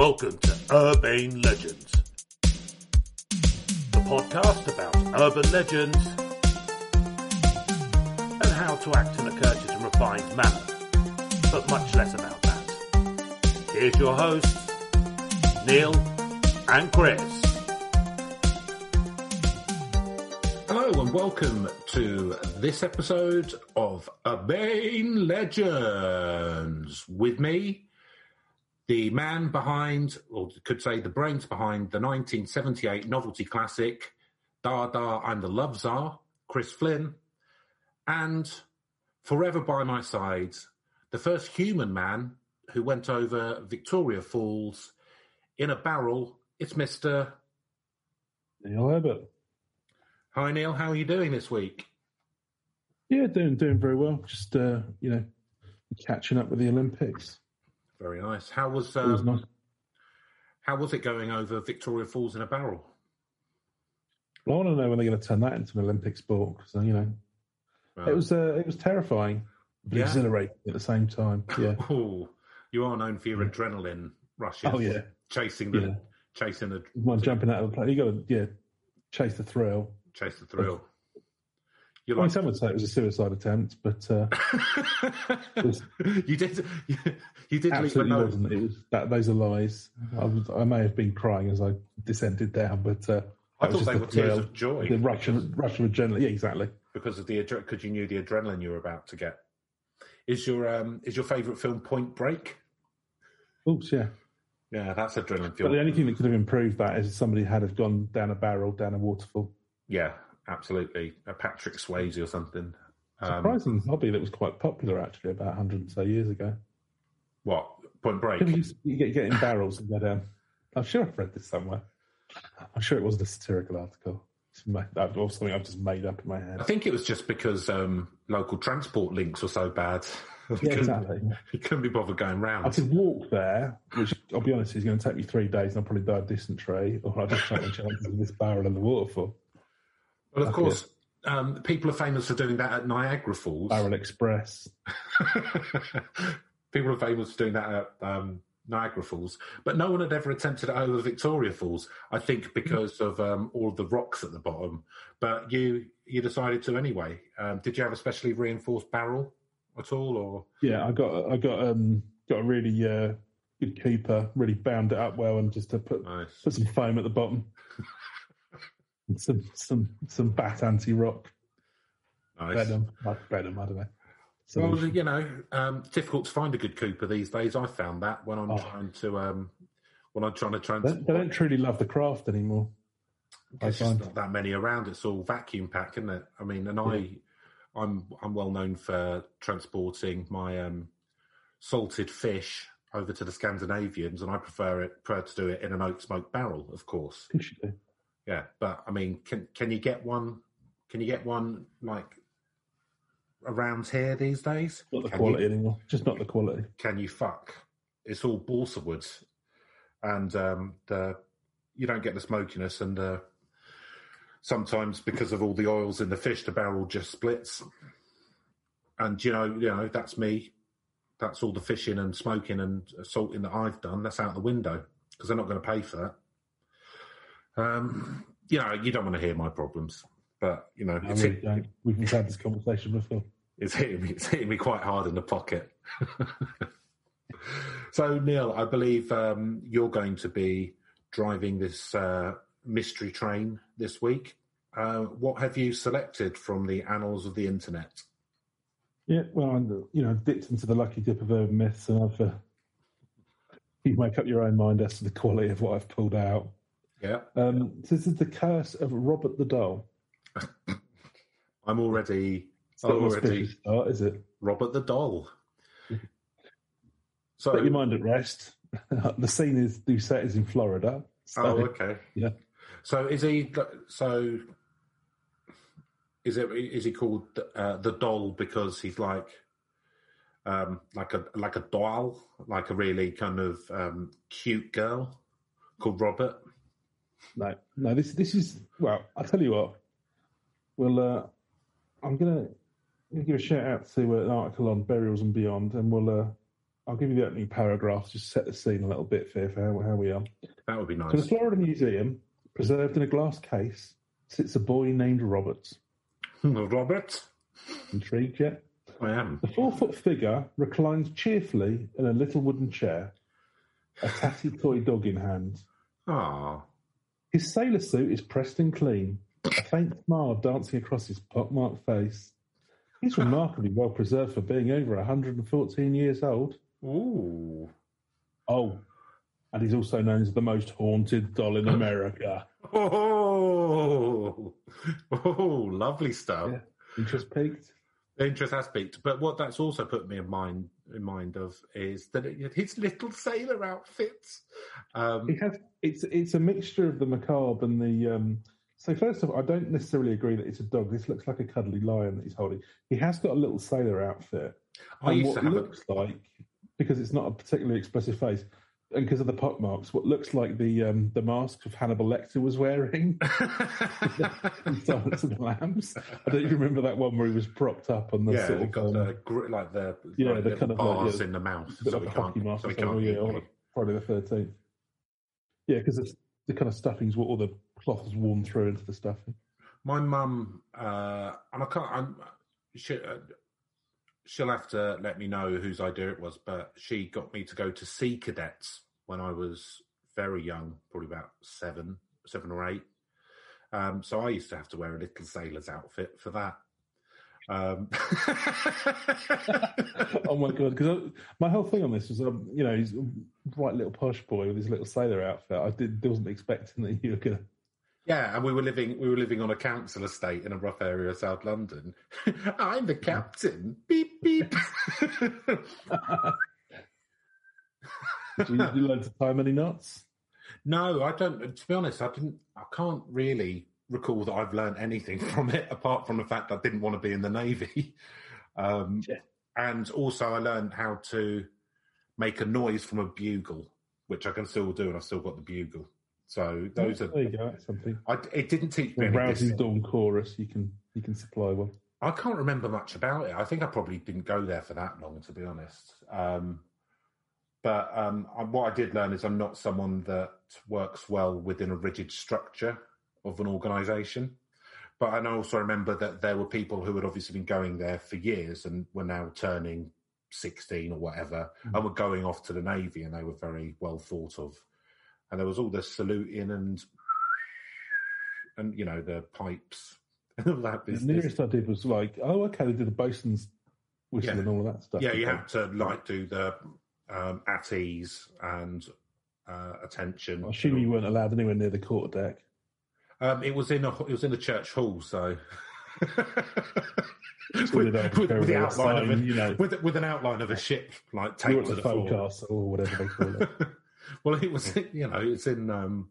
Welcome to Urbane Legends, the podcast about urban legends and how to act in a courteous and refined manner, but much less about that. Here's your hosts, Neil and Chris. Hello and welcome to this episode of Urbane Legends with me, the man behind, or could say the brains behind the 1978 novelty classic, Dada I'm the Love Czar, Chris Flynn, and forever by my side, the first human man who went over Victoria Falls in a barrel. It's Mr. Neil Herbert. Hi Neil, how are you doing this week? Yeah, doing doing very well. Just uh, you know, catching up with the Olympics. Very nice. How was, It was um, nice. how was it going over Victoria Falls in a barrel? Well, I want to know when they're going to turn that into an Olympic sport. So you know, Well, it was uh, it was terrifying, but Yeah. exhilarating at the same time. Yeah. Oh, you are known for your adrenaline rushes. oh yeah. chasing the Yeah. chasing the One jumping out of the plane, you got to yeah chase the thrill. chase the thrill. You I mean, like some would say it was a suicide attempt, but uh, was- you did you, you did absolutely wasn't. It was that those are lies. I, was, I may have been crying as I descended down, but uh, I was thought they the were tears thrill, of joy the rush of rush of adrenaline. Yeah, exactly. because of the because you knew the adrenaline you were about to get. Is your um is your favourite film Point Break? Oops, yeah. Yeah, that's adrenaline But the only thing that could have improved that is if somebody had have gone down a barrel, down a waterfall. Yeah, absolutely. A Patrick Swayze or something. Um, Surprising hobby that was quite popular actually about 100 or so years ago. what Point Break? To you get, get in barrels and go down. I'm sure I've read this somewhere. I'm sure it wasn't a satirical article. That something I've just made up in my head. I think it was just because um, local transport links were so bad. you, Yeah, couldn't, exactly. you couldn't be bothered going round. I could walk there, which I'll be honest is going to take me three days and I'll probably die of dysentery, or I'll just take my chances in this barrel in the waterfall. Well, of course, um, people are famous for doing that at Niagara Falls. Barrel Express. people are famous for doing that at um, Niagara Falls, but no one had ever attempted it over Victoria Falls. I think because of um, all of the rocks at the bottom. But you you decided to anyway. Um, did you have a specially reinforced barrel at all, or Yeah, I got I got um got a really uh, good keeper, really bound it up well, and just to put nice? put some foam at the bottom, some some some bat anti rock Nice. venom, like venom. I don't know. So Well, you know, um, difficult to find a good Cooper these days. I found that when I'm Oh. trying to um, when I'm trying to they, transport. they don't truly love the craft anymore. There's I just find. not that many around. It's all vacuum pack, isn't it? I mean, and I, I'm I'm well known for transporting my um, salted fish over to the Scandinavians, and I prefer it prefer to do it in an oak smoke barrel, of course. You do. Yeah, but I mean, can can you get one? Can you get one like around here these days? Not the Can quality You, anymore. Just not the quality. can you fuck? It's all balsa wood, and um, the you don't get the smokiness, and uh, sometimes because of all the oils in the fish, the barrel just splits. And you know, you know, that's me. That's all the fishing and smoking and salting that I've done. That's out the window because they're not going to pay for that. Um, you know, you don't want to hear my problems, but you know, I it's, really hit, don't. We've had this conversation before. it's hitting me. It's hitting me quite hard in the pocket. so, Neil, I believe um, you're going to be driving this uh, mystery train this week. Uh, what have you selected from the annals of the internet? Yeah, well, I'm, you know, dipped into the lucky dip of urban myths, and I've. Uh, you make up your own mind as to the quality of what I've pulled out. Yeah, Um, so this is the curse of Robert the Doll. I'm already It's an already start, is it? Robert the Doll. So, Put your mind at rest. the scene is do set is in Florida. So, oh, okay, Yeah. So is he? So is it? Is he called uh, the doll because he's like, um, like a like a doll, like a really kind of um, cute girl called Robert? No, no. This this is well. I'll tell you what. Well, uh, I'm gonna, gonna give a shout out to uh, an article on burials and beyond, and we'll. Uh, I'll give you the opening paragraphs, just set the scene a little bit for, for how, how we are. That would be So the. Florida Museum, preserved in a glass case, sits a boy named Robert. Robert, Intrigued yet? I am. The four foot figure reclines cheerfully in a little wooden chair, a tatty toy dog in hand. Ah, His sailor suit is pressed and clean, a faint smile dancing across his pockmarked face. He's ah. remarkably well preserved for being over 114 years old. ooh, Oh, and he's also known as the most haunted doll in America. oh, oh, lovely stuff. Yeah. Interest peaked? Interest has peaked, but what that's also put me in mind in mind of is that it, his little sailor outfits. Um, It has, it's it's a mixture of the macabre and the. Um, so first of all, I don't necessarily agree that it's a dog. This looks like a cuddly lion that he's holding. He has got a little sailor outfit. I and used what to have a, looks like because it's not a particularly expressive face, and because of the pock marks, what looks like the um, the mask of Hannibal Lecter was wearing in Silence of the Lambs. I don't even remember that one where he was propped up on the yeah, sort of got um, the gr- like the yeah, like the kind of like, bars yeah, in the mouth, so like a can't, mask so something, can't yeah, or. Friday the Thirteenth. Yeah, because the, kind of stuffing's what all the cloth is worn through into the stuffing. My mum, uh, and I can't. I'm, she, uh, she'll have to let me know whose idea it was, but she got me to go to Sea Cadets when I was very young, probably about seven, seven or eight. Um, so I used to have to wear a little sailor's outfit for that. Um, oh my god! Because my whole thing on this was, um, you know, he's a bright little posh boy with his little sailor outfit. I did, wasn't expecting that you were gonna. Yeah, and we were living we were living on a council estate in a rough area of South London. I'm the captain. Beep beep. Did you, learn to tie many knots? no, I don't. To be honest, I didn't. I can't really recall that I've learned anything from it apart from the fact that I didn't want to be in the navy. Um, Yeah. And also, I learned how to make a noise from a bugle, which I can still do, and I've still got the bugle. So those are. there you go. Something. I, it didn't teach me rousing dawn chorus. You can you can supply one. I can't remember much about it. I think I probably didn't go there for that long, to be honest. Um, but um, I, what I did learn is I'm not someone that works well within a rigid structure of an organisation. But I also remember that there were people who had obviously been going there for years and were now turning 16 or whatever Mm. and were going off to the Navy and they were very well thought of. And there was all the saluting and, and you know, the pipes and all that The business. nearest I did was like, oh, okay, they did the bosun's whistle Yeah. and all of that stuff. Yeah, you have to like do the um, at ease and uh, attention. I assume you weren't allowed anywhere near the quarter deck. Um, it was in a it was in the church hall, so with, With an with- with the arbitrary outline of a, you know. with with an outline of a ship like taped to the the forecastle or whatever they call it. well, it was you know it's in um,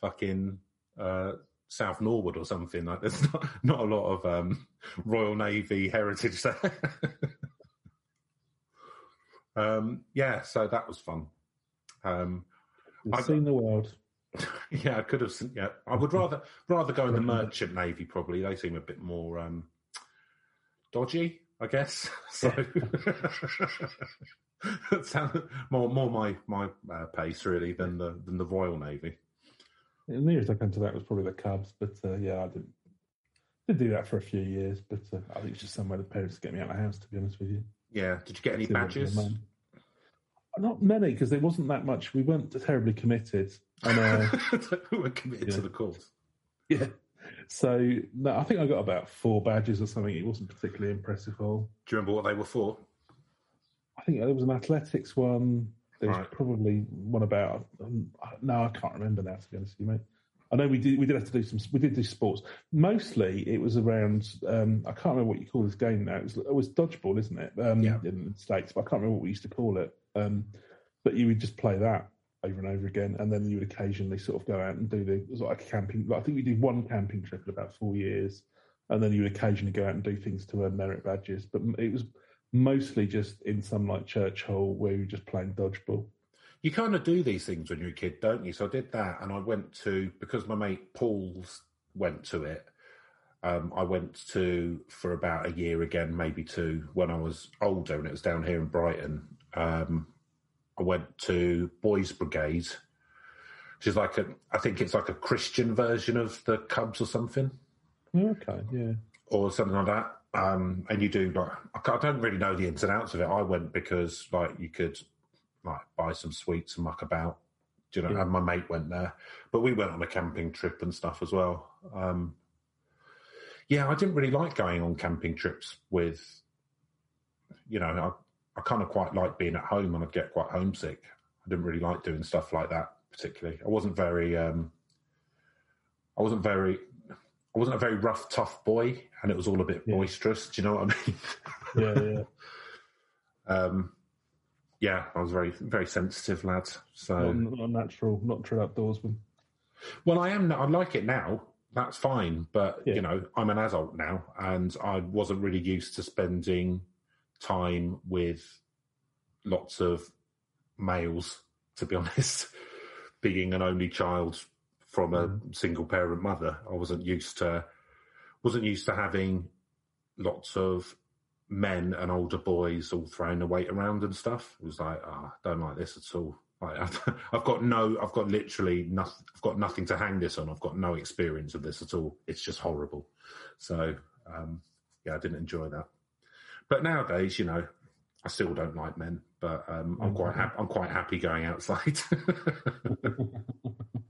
fucking uh, South Norwood or something like. There's not not a lot of um, Royal Navy heritage there. um, yeah, so that was fun. Um, You've seen the world. yeah, I could have. seen- Yeah, I would rather rather go in the merchant navy. Probably they seem a bit more um, dodgy, I guess. So that sounds more more my my uh, pace really than the than the Royal Navy. The nearest I came to that was probably the Cubs, but uh, yeah, I didn't did do that for a few years. But uh, I think it's just somewhere the parents get me out of the house. To be honest with you, Yeah. Did you get any See badges? Not many because there wasn't that much. We weren't terribly committed, and uh, Who were committed to the cause? yeah. So no, I think I got about four badges or something. It wasn't particularly impressive. All Do you remember what they were for? Think there was an athletics one. There was Right. probably one about. Um, no, I can't remember now. To be honest with you, mate. I know we did. We did have to do some. We did do sports. Mostly, it was around. Um, I can't remember what you call this game now. It was, it was dodgeball, isn't it? Um, Yeah. In the states, but I can't remember what we used to call it. Um, but you would just play that over and over again, and then you would occasionally sort of go out and do the it was like a camping. I think we did one camping trip in about four years, and then you would occasionally go out and do things to earn merit badges. But it was mostly just in some like church hall where you were just playing dodgeball. You kind of do these things when you're a kid, don't you? So I did that, and I went to because my mate Paul's went to it. Um, I went to for about a year again, maybe two, when I was older, and it was down here in Brighton. Um, I went to Boys Brigade, which is like a, I think it's like a Christian version of the Cubs or something, Okay, yeah. or something like that. Um, and you do like, I don't really know the ins and outs of it. I went because like you could like buy some sweets and muck about. Do you know? Yeah. And my mate went there, but we went on a camping trip and stuff as well. Um, yeah, I didn't really like going on camping trips with, you know, I, I kind of quite like being at home and I'd get quite homesick. I didn't really like doing stuff like that particularly. I wasn't very, um, I wasn't very, I wasn't a very rough, tough boy, and it was all a bit Yeah. boisterous. Do you know what I mean? Yeah, yeah. um, yeah, I was very, very sensitive lad. So, not, not natural, not true outdoorsman. well, I am. I like it now. That's fine, but Yeah. you know, I'm an adult now, and I wasn't really used to spending time with lots of males. To be honest, being an only child from a single parent mother, I wasn't used to wasn't used to having lots of men and older boys all throwing the weight around and stuff. It was like, ah, I don't like this at all. Like, I've got no, I've got literally nothing. I've got nothing to hang this on. I've got no experience of this at all. It's just horrible. So, um, yeah, I didn't enjoy that. But nowadays, you know, I still don't like men, but um, I'm quite happy. I'm quite happy going outside.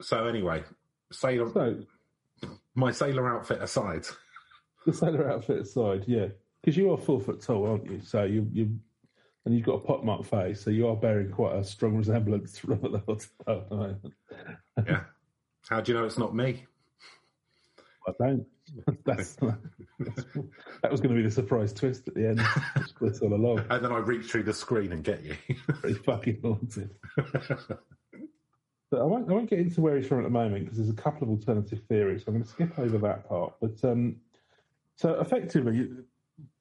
so anyway, sailor, So, my sailor outfit aside. the sailor outfit aside, yeah, because you are four foot tall, aren't you? So you you and you've got a pockmarked face, so you are bearing quite a strong resemblance to Robert the Hood at the moment. Yeah. How do you know it's not me? I don't. That's, that's that was going to be the surprise twist at the end. Split all along. And then I reach through the screen and get you. Pretty fucking haunted. But I won't, I won't get into where he's from at the moment because there's a couple of alternative theories. So I'm going to skip over that part. But um, so effectively,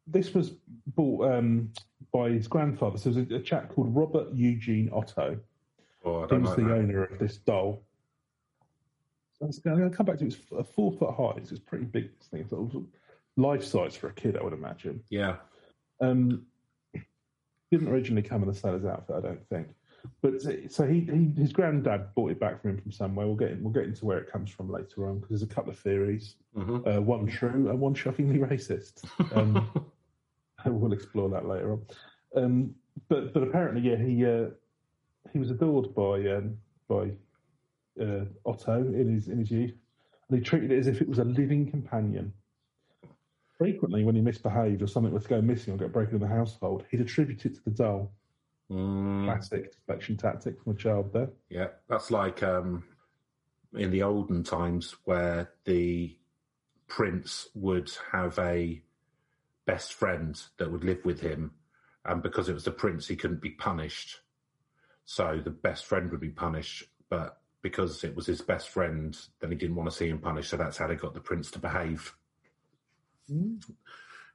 this was bought um, by his grandfather. So there's a, a chap called Robert Eugene Otto. oh, He was like the that. owner of this doll. So I'm going to come back to it. It's a four foot high. So it's pretty big. This thing. It's sort of life size for a kid, I would imagine. Yeah. Um, didn't originally come in the seller's outfit, I don't think. But so he, he his granddad bought it back from him from somewhere. We'll get we'll get into where it comes from later on because there's a couple of theories, hmm uh, one true and one shockingly racist. Um, we'll explore that later on. Um, but but apparently, yeah, he uh, he was adored by um, by uh, Otto in his in his youth, and he treated it as if it was a living companion. Frequently, when he misbehaved or something was to go missing or get broken in the household, he'd attribute it to the doll. Mm, Classic deflection tactic from a child there. yeah. That's like um, in the olden times where the prince would have a best friend that would live with him. And because it was the prince, he couldn't be punished. So the best friend would be punished. But because it was his best friend, then he didn't want to see him punished. So that's how they got the prince to behave.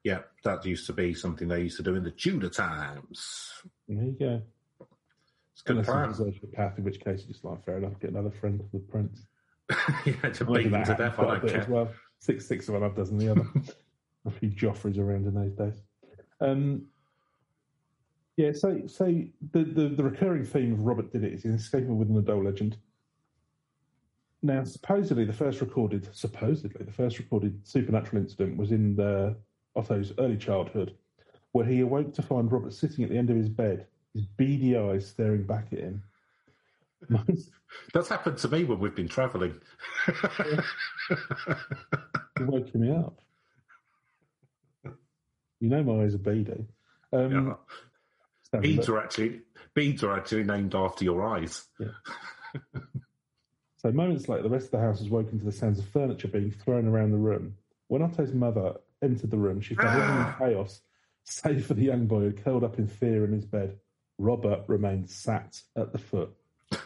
Yeah, that used to be something they used to do in the Tudor times. There you go. It's good Unless plan. a sociopath, in which case you just like fair enough, get another friend with the Prince. yeah, to beat that to death. I don't care. as well. Six six of one, half dozen the other. a few Joffreys around in those days. Um, yeah, so so the, the the recurring theme of Robert did it is escaping within the Dole legend. Now, supposedly the first recorded, supposedly the first recorded supernatural incident was in the, Otto's early childhood, where he awoke to find Robert sitting at the end of his bed, his beady eyes staring back at him. That's happened to me when we've been travelling. You're waking me up. You know my eyes are beady. Um, Yeah. Beads are actually beads are actually named after your eyes. So moments later, the rest of the house was woken to the sounds of furniture being thrown around the room. When Otto's mother entered the room, she found everything in ah. chaos, save for the young boy who curled up in fear in his bed. Robert remained sat at the foot. I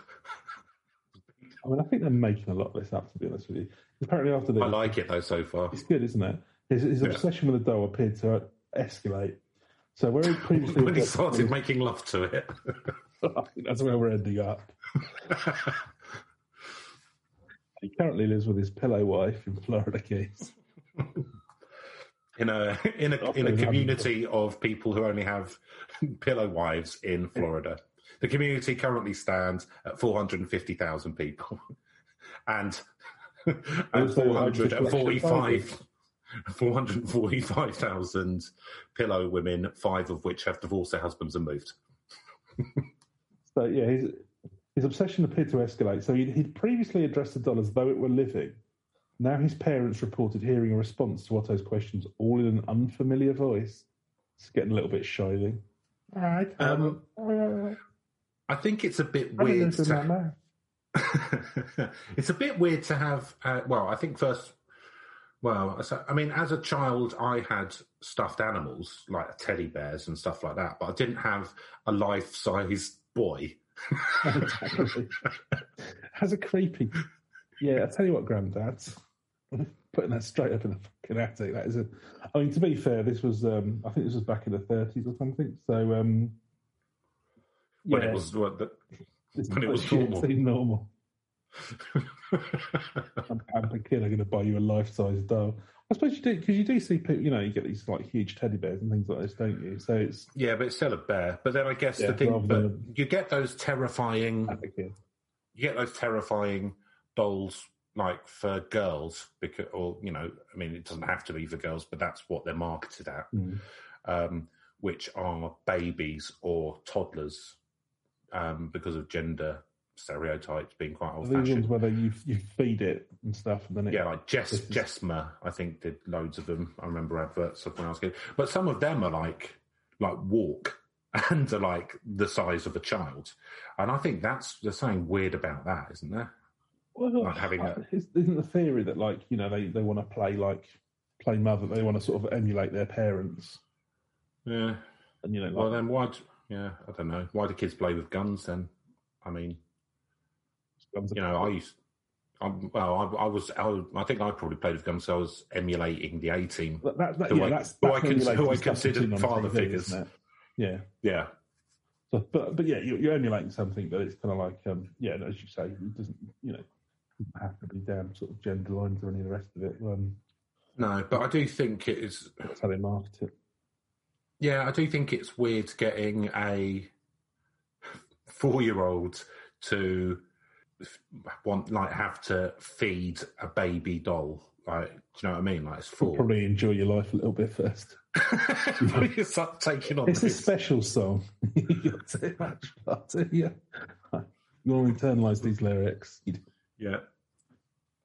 mean, I think they're making a lot of this up, to be honest with you. Apparently, after this, I like it though so far. It's good, isn't it? His, his Yeah. obsession with the doll appeared to escalate. So where he previously When he was- started making love to it. I think that's where we're ending up. He currently lives with his pillow wife in Florida Keys. In a in a in a community of people who only have pillow wives in Florida. The community currently stands at 450,000 people, and, and 445 445,000 pillow women, five of which have divorced their husbands and moved. so yeah, his his obsession appeared to escalate. So he'd, he'd previously addressed the doll as though it were living. Now his parents reported hearing a response to Otto's questions, all in an unfamiliar voice. It's getting a little bit shyly. Um, I think it's a bit weird. To, it's a bit weird to have. Uh, well, I think first. Well, I mean, as a child, I had stuffed animals like teddy bears and stuff like that, but I didn't have a life-size boy. Has a creepy. Yeah, I tell you what, Granddads, putting that straight up in the fucking attic. That is a. I mean, to be fair, this was. Um, I think this was back in the 30s or something. So. Um, when it was what the, when it was normal. normal. I'm, I'm a kid. I'm going to buy you a life-size doll. I suppose you do because you do see people. You know, you get these like huge teddy bears and things like this, don't you? So it's yeah, but it's still a bear. But then I guess yeah, the thing, but you get those terrifying. You get those terrifying dolls like for girls because, or you know, I mean, it doesn't have to be for girls, but that's what they're marketed at, mm. um, which are babies or toddlers um, because of gender stereotypes being quite old fashioned. Whether you you feed it and stuff, and then it, yeah, like Jess is... Jesma, I think did loads of them. I remember adverts of when I was kid, but some of them are like like walk and are like the size of a child, and I think that's there's something weird about that, isn't there? Well, like having a... isn't the theory that like you know they they want to play like play mother, they want to sort of emulate their parents. Yeah, and you know, like, well then why? Yeah, I don't know. Why do kids play with guns then? I mean, you know, I used. I'm, well, I, I was. I, I, think I probably played with guns. So I was emulating the A team. That, that, who, yeah, I, that's, who, that's I, who I considered father TV, figures. Yeah, yeah. So, but but yeah, you're, you're, emulating something, but it's kind of like um, yeah, as you say, it doesn't you know have to be damn sort of gender lines or any of the rest of it. Um, no, but I do think it is. That's how they market it. Yeah, I do think it's weird getting a four-year-old to want like have to feed a baby doll. Like, do you know what I mean? Like, it's four. Probably enjoy your life a little bit first. you start taking on. It's this. a special song. you too much butter. Yeah, you want to internalize these lyrics. Yeah,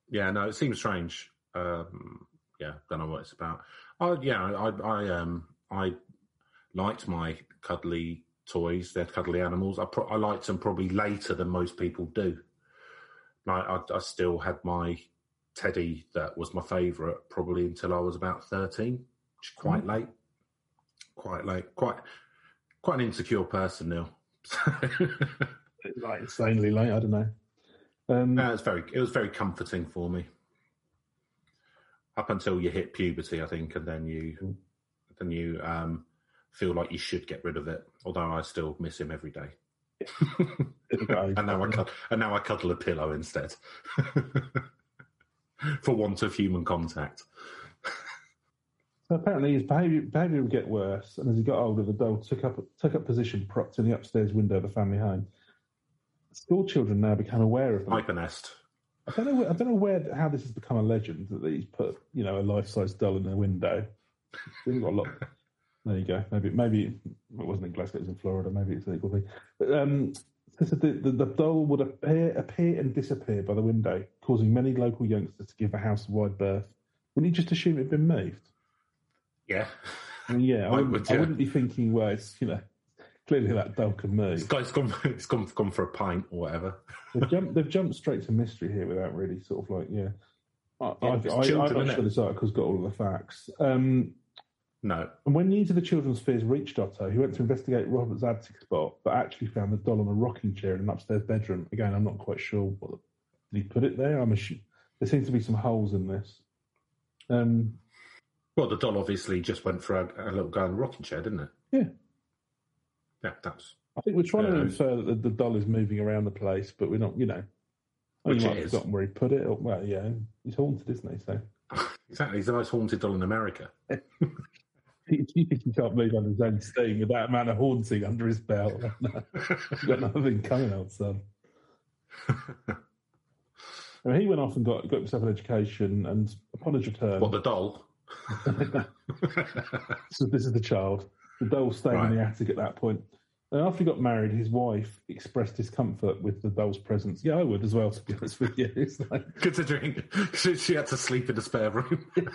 yeah. No, it seems strange. Um, yeah, don't know what it's about. Oh, yeah, I, I, um, I liked my cuddly toys. They're cuddly animals. I, pro- I liked them probably later than most people do. Like I, I still had my teddy that was my favourite probably until I was about thirteen, which is quite mm. late. Quite late. Quite quite an insecure person now. like insanely late. I don't know. Um, no, it was very it was very comforting for me up until you hit puberty, I think, and then you mm. then you um, feel like you should get rid of it. Although I still miss him every day. and now I cuddle, and now I cuddle a pillow instead, for want of human contact. So apparently his behaviour, behaviour would get worse, and as he got older, the doll took up took up position propped in the upstairs window of the family home. School children now become aware of the nest. I don't know. I don't know where how this has become a legend that he's put you know a life size doll in the window. He's got a lot. There you go. Maybe maybe it wasn't in Glasgow. It was in Florida. Maybe it's an equal thing. But um, so the, the, the, doll would appear appear and disappear by the window, causing many local youngsters to give the house a wide berth. Wouldn't you just assume it had been moved? Yeah. I mean, yeah, I, wouldn't, would, yeah. I wouldn't be thinking, well, it's you know, clearly that doll can move. It's gone, it's gone, it's gone, gone for a pint or whatever. they've, jumped, they've jumped straight to mystery here without really sort of like, yeah. I, yeah, I, children, I, am not sure this article's got all of the facts. Um, no. And when news of the children's fears reached Otto, he went to investigate Robert's attic spot, but actually found the doll on a rocking chair in an upstairs bedroom. Again, I'm not quite sure. What, did he put it there? I'm assu- there seems to be some holes in this. Um, well, the doll obviously just went for a, a little guy in a rocking chair, didn't it? Yeah. Yeah, that's. I think we're trying to um, infer that the, the, doll is moving around the place, but we're not, you know. I might have forgotten where he put it. Or, well, yeah, he's haunted, isn't he? So. Exactly. He's the most haunted doll in America. he can't move on his own steam with that amount of haunting under his belt? He's got nothing coming out, son. I mean, he went off and got, got himself an education, and upon his return, What, the doll? so this is the child. The doll stayed Right. in the attic at that point. And after he got married, his wife expressed discomfort with the doll's presence. Yeah, I would as well, to be honest with you. It's like, Considering she, she had to sleep in the spare room.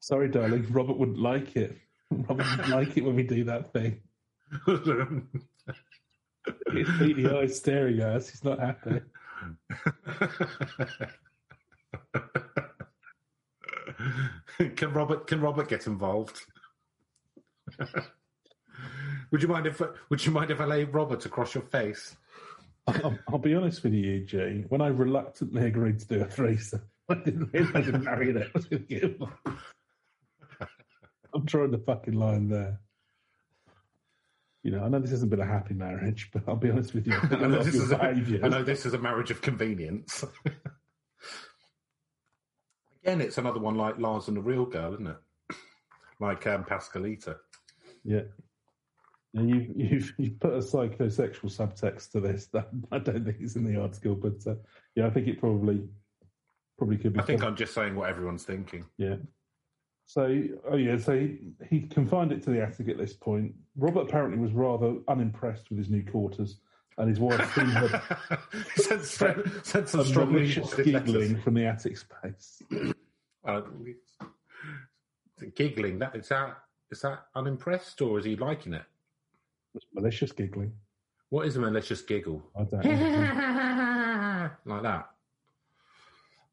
sorry, darling, Robert wouldn't like it. Robert wouldn't like it when we do that thing. His beady eyes staring at us. He's not happy. can Robert can Robert get involved? would you mind if would you mind if I lay Robert across your face? I'll, I'll be honest with you, Eugene. When I reluctantly agreed to do a threesome, I didn't a marionette was going to get involved. I'm drawing the fucking line there. You know, I know this hasn't been a happy marriage, but I'll be honest with you. I know, this is a, know this is a marriage of convenience. Again, it's another one like Lars and the Real Girl, isn't it? Like um, Pascalita. Yeah. You've, you've, you've put a psychosexual subtext to this that I don't think is in the article, but uh, yeah, I think it probably probably could be. I think I'm just saying what everyone's thinking. Yeah. So, oh yeah, so he, he confined it to the attic at this point. Robert apparently was rather unimpressed with his new quarters, and his wife soon heard sent, sent, sent some strong giggling from the attic space. Uh, giggling. that, it's that is that unimpressed or is he liking it? It's malicious giggling. What is a malicious giggle? I don't know. like that.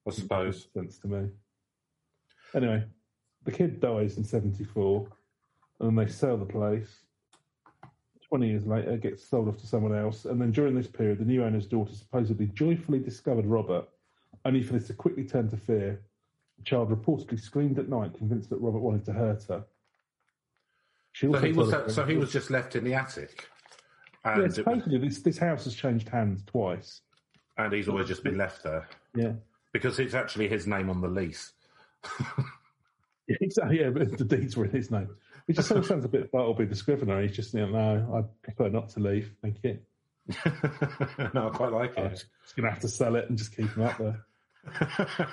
I suppose. Makes sense to me. Anyway, the kid dies in '74, and then they sell the place. Twenty years later, it gets sold off to someone else, and then during this period, the new owner's daughter supposedly joyfully discovered Robert, only for this to quickly turn to fear. The child reportedly screamed at night, convinced that Robert wanted to hurt her. She So he was told so he was just left in the attic, and Yeah, it was- supposedly this this house has changed hands twice. and he's always just been left there Yeah, because it's actually his name on the lease. Yeah, exactly. Yeah, but the deeds were in his name, which just sort of sounds a bit Bartleby the Scrivener. He's just, you know, no, I prefer not to leave. Thank you. no, I quite like I'm it. just going to have to sell it and just keep him up there.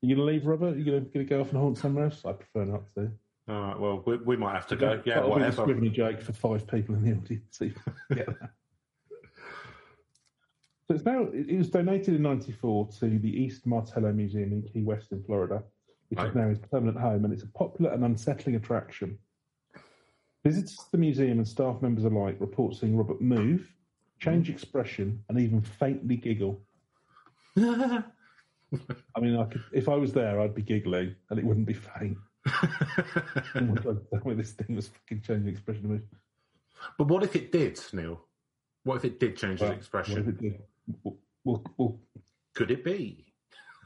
You going to leave, Robert? Are you going to go off and haunt somewhere else? I prefer not to. All right, well, we, we might have to go. Yeah, That'll be whatever. Scrivener joke for five people in the audience. So you can get that. So it's now, it was donated in 94 to the East Martello Museum in Key West in Florida, which Right. is now his permanent home, and it's a popular and unsettling attraction. Visitors to the museum and staff members alike report seeing Robert move, change mm. expression, and even faintly giggle. I mean, I could, if I was there, I'd be giggling, and it wouldn't be faint. oh my God, the way this thing was fucking changing expression to me. but what if it did, Neil? What if it did change Well, his expression? it did? We'll, we'll, we'll, Could it be?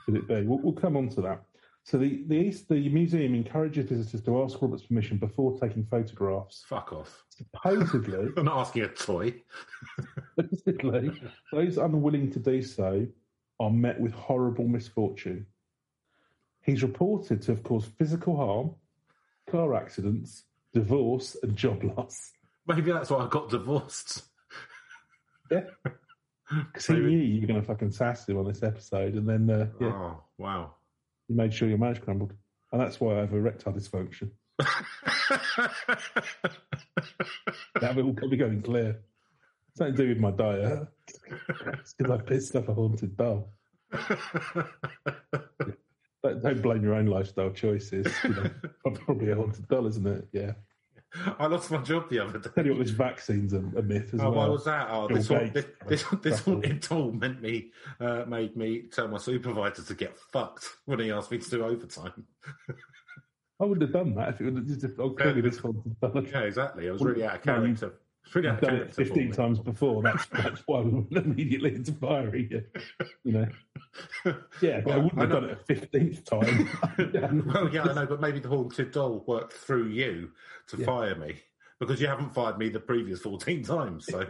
could it be? We'll, we'll come on to that. So the the, East, the museum encourages visitors to ask Robert's permission before taking photographs. Fuck off. Supposedly, I'm not asking a toy. supposedly, those unwilling to do so are met with horrible misfortune. He's reported to have caused physical harm, car accidents, divorce, and job loss. Maybe that's why I got divorced. Yeah. Because he knew you were going to fucking sass him on this episode, and then uh, yeah, Oh, wow. you made sure your marriage crumbled. And that's why I have erectile dysfunction. That will probably going clear. Something to do with my diet. It's because I pissed off a haunted doll. Don't, don't blame your own lifestyle choices. You know, I'm probably a haunted doll, isn't it? Yeah. I lost my job the other Tell day. you what, this vaccine's a, a myth as Oh, well. why was that? Oh, Bill this, one, this, this, this haunted tool meant me, uh, made me tell my supervisor to get fucked when he asked me to do overtime. I wouldn't have done that if it would have just oh, clearly this haunted doll. Yeah, exactly. I was really out of character. Out I've done it 15 me. times before. That's, that's why we went immediately into firing you. You know? Yeah, but I wouldn't I have know- done it a 15th time. well, yeah, I know, but maybe the haunted doll worked through you to Yeah. fire me. because you haven't fired me the previous 14 times. So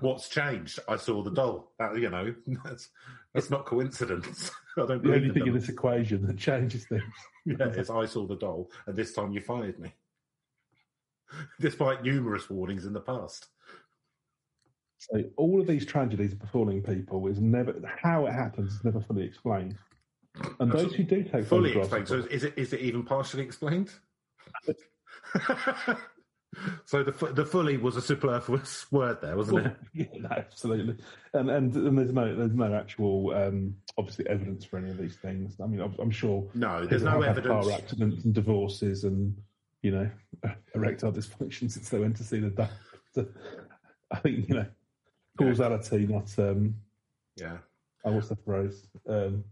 what's changed? I saw the doll. That, you know, that's, that's not coincidence. I don't The only in thing in this equation that changes things. Yeah, is I saw the doll, and this time you fired me. Despite numerous warnings in the past. So all of these tragedies befalling people is never how it happens is never fully explained. And those who do take Fully explained. So is it is it even partially explained? so the the fully was a superfluous word there, wasn't it? yeah, no, absolutely. And, and and there's no there's no actual um, obviously evidence for any of these things. I mean, I'm, I'm sure No, there's no evidence. car accidents and divorces and you know erectile dysfunction since they went to see the doctor. I think you know causality, not um, Yeah, oh, what's the phrase? Um,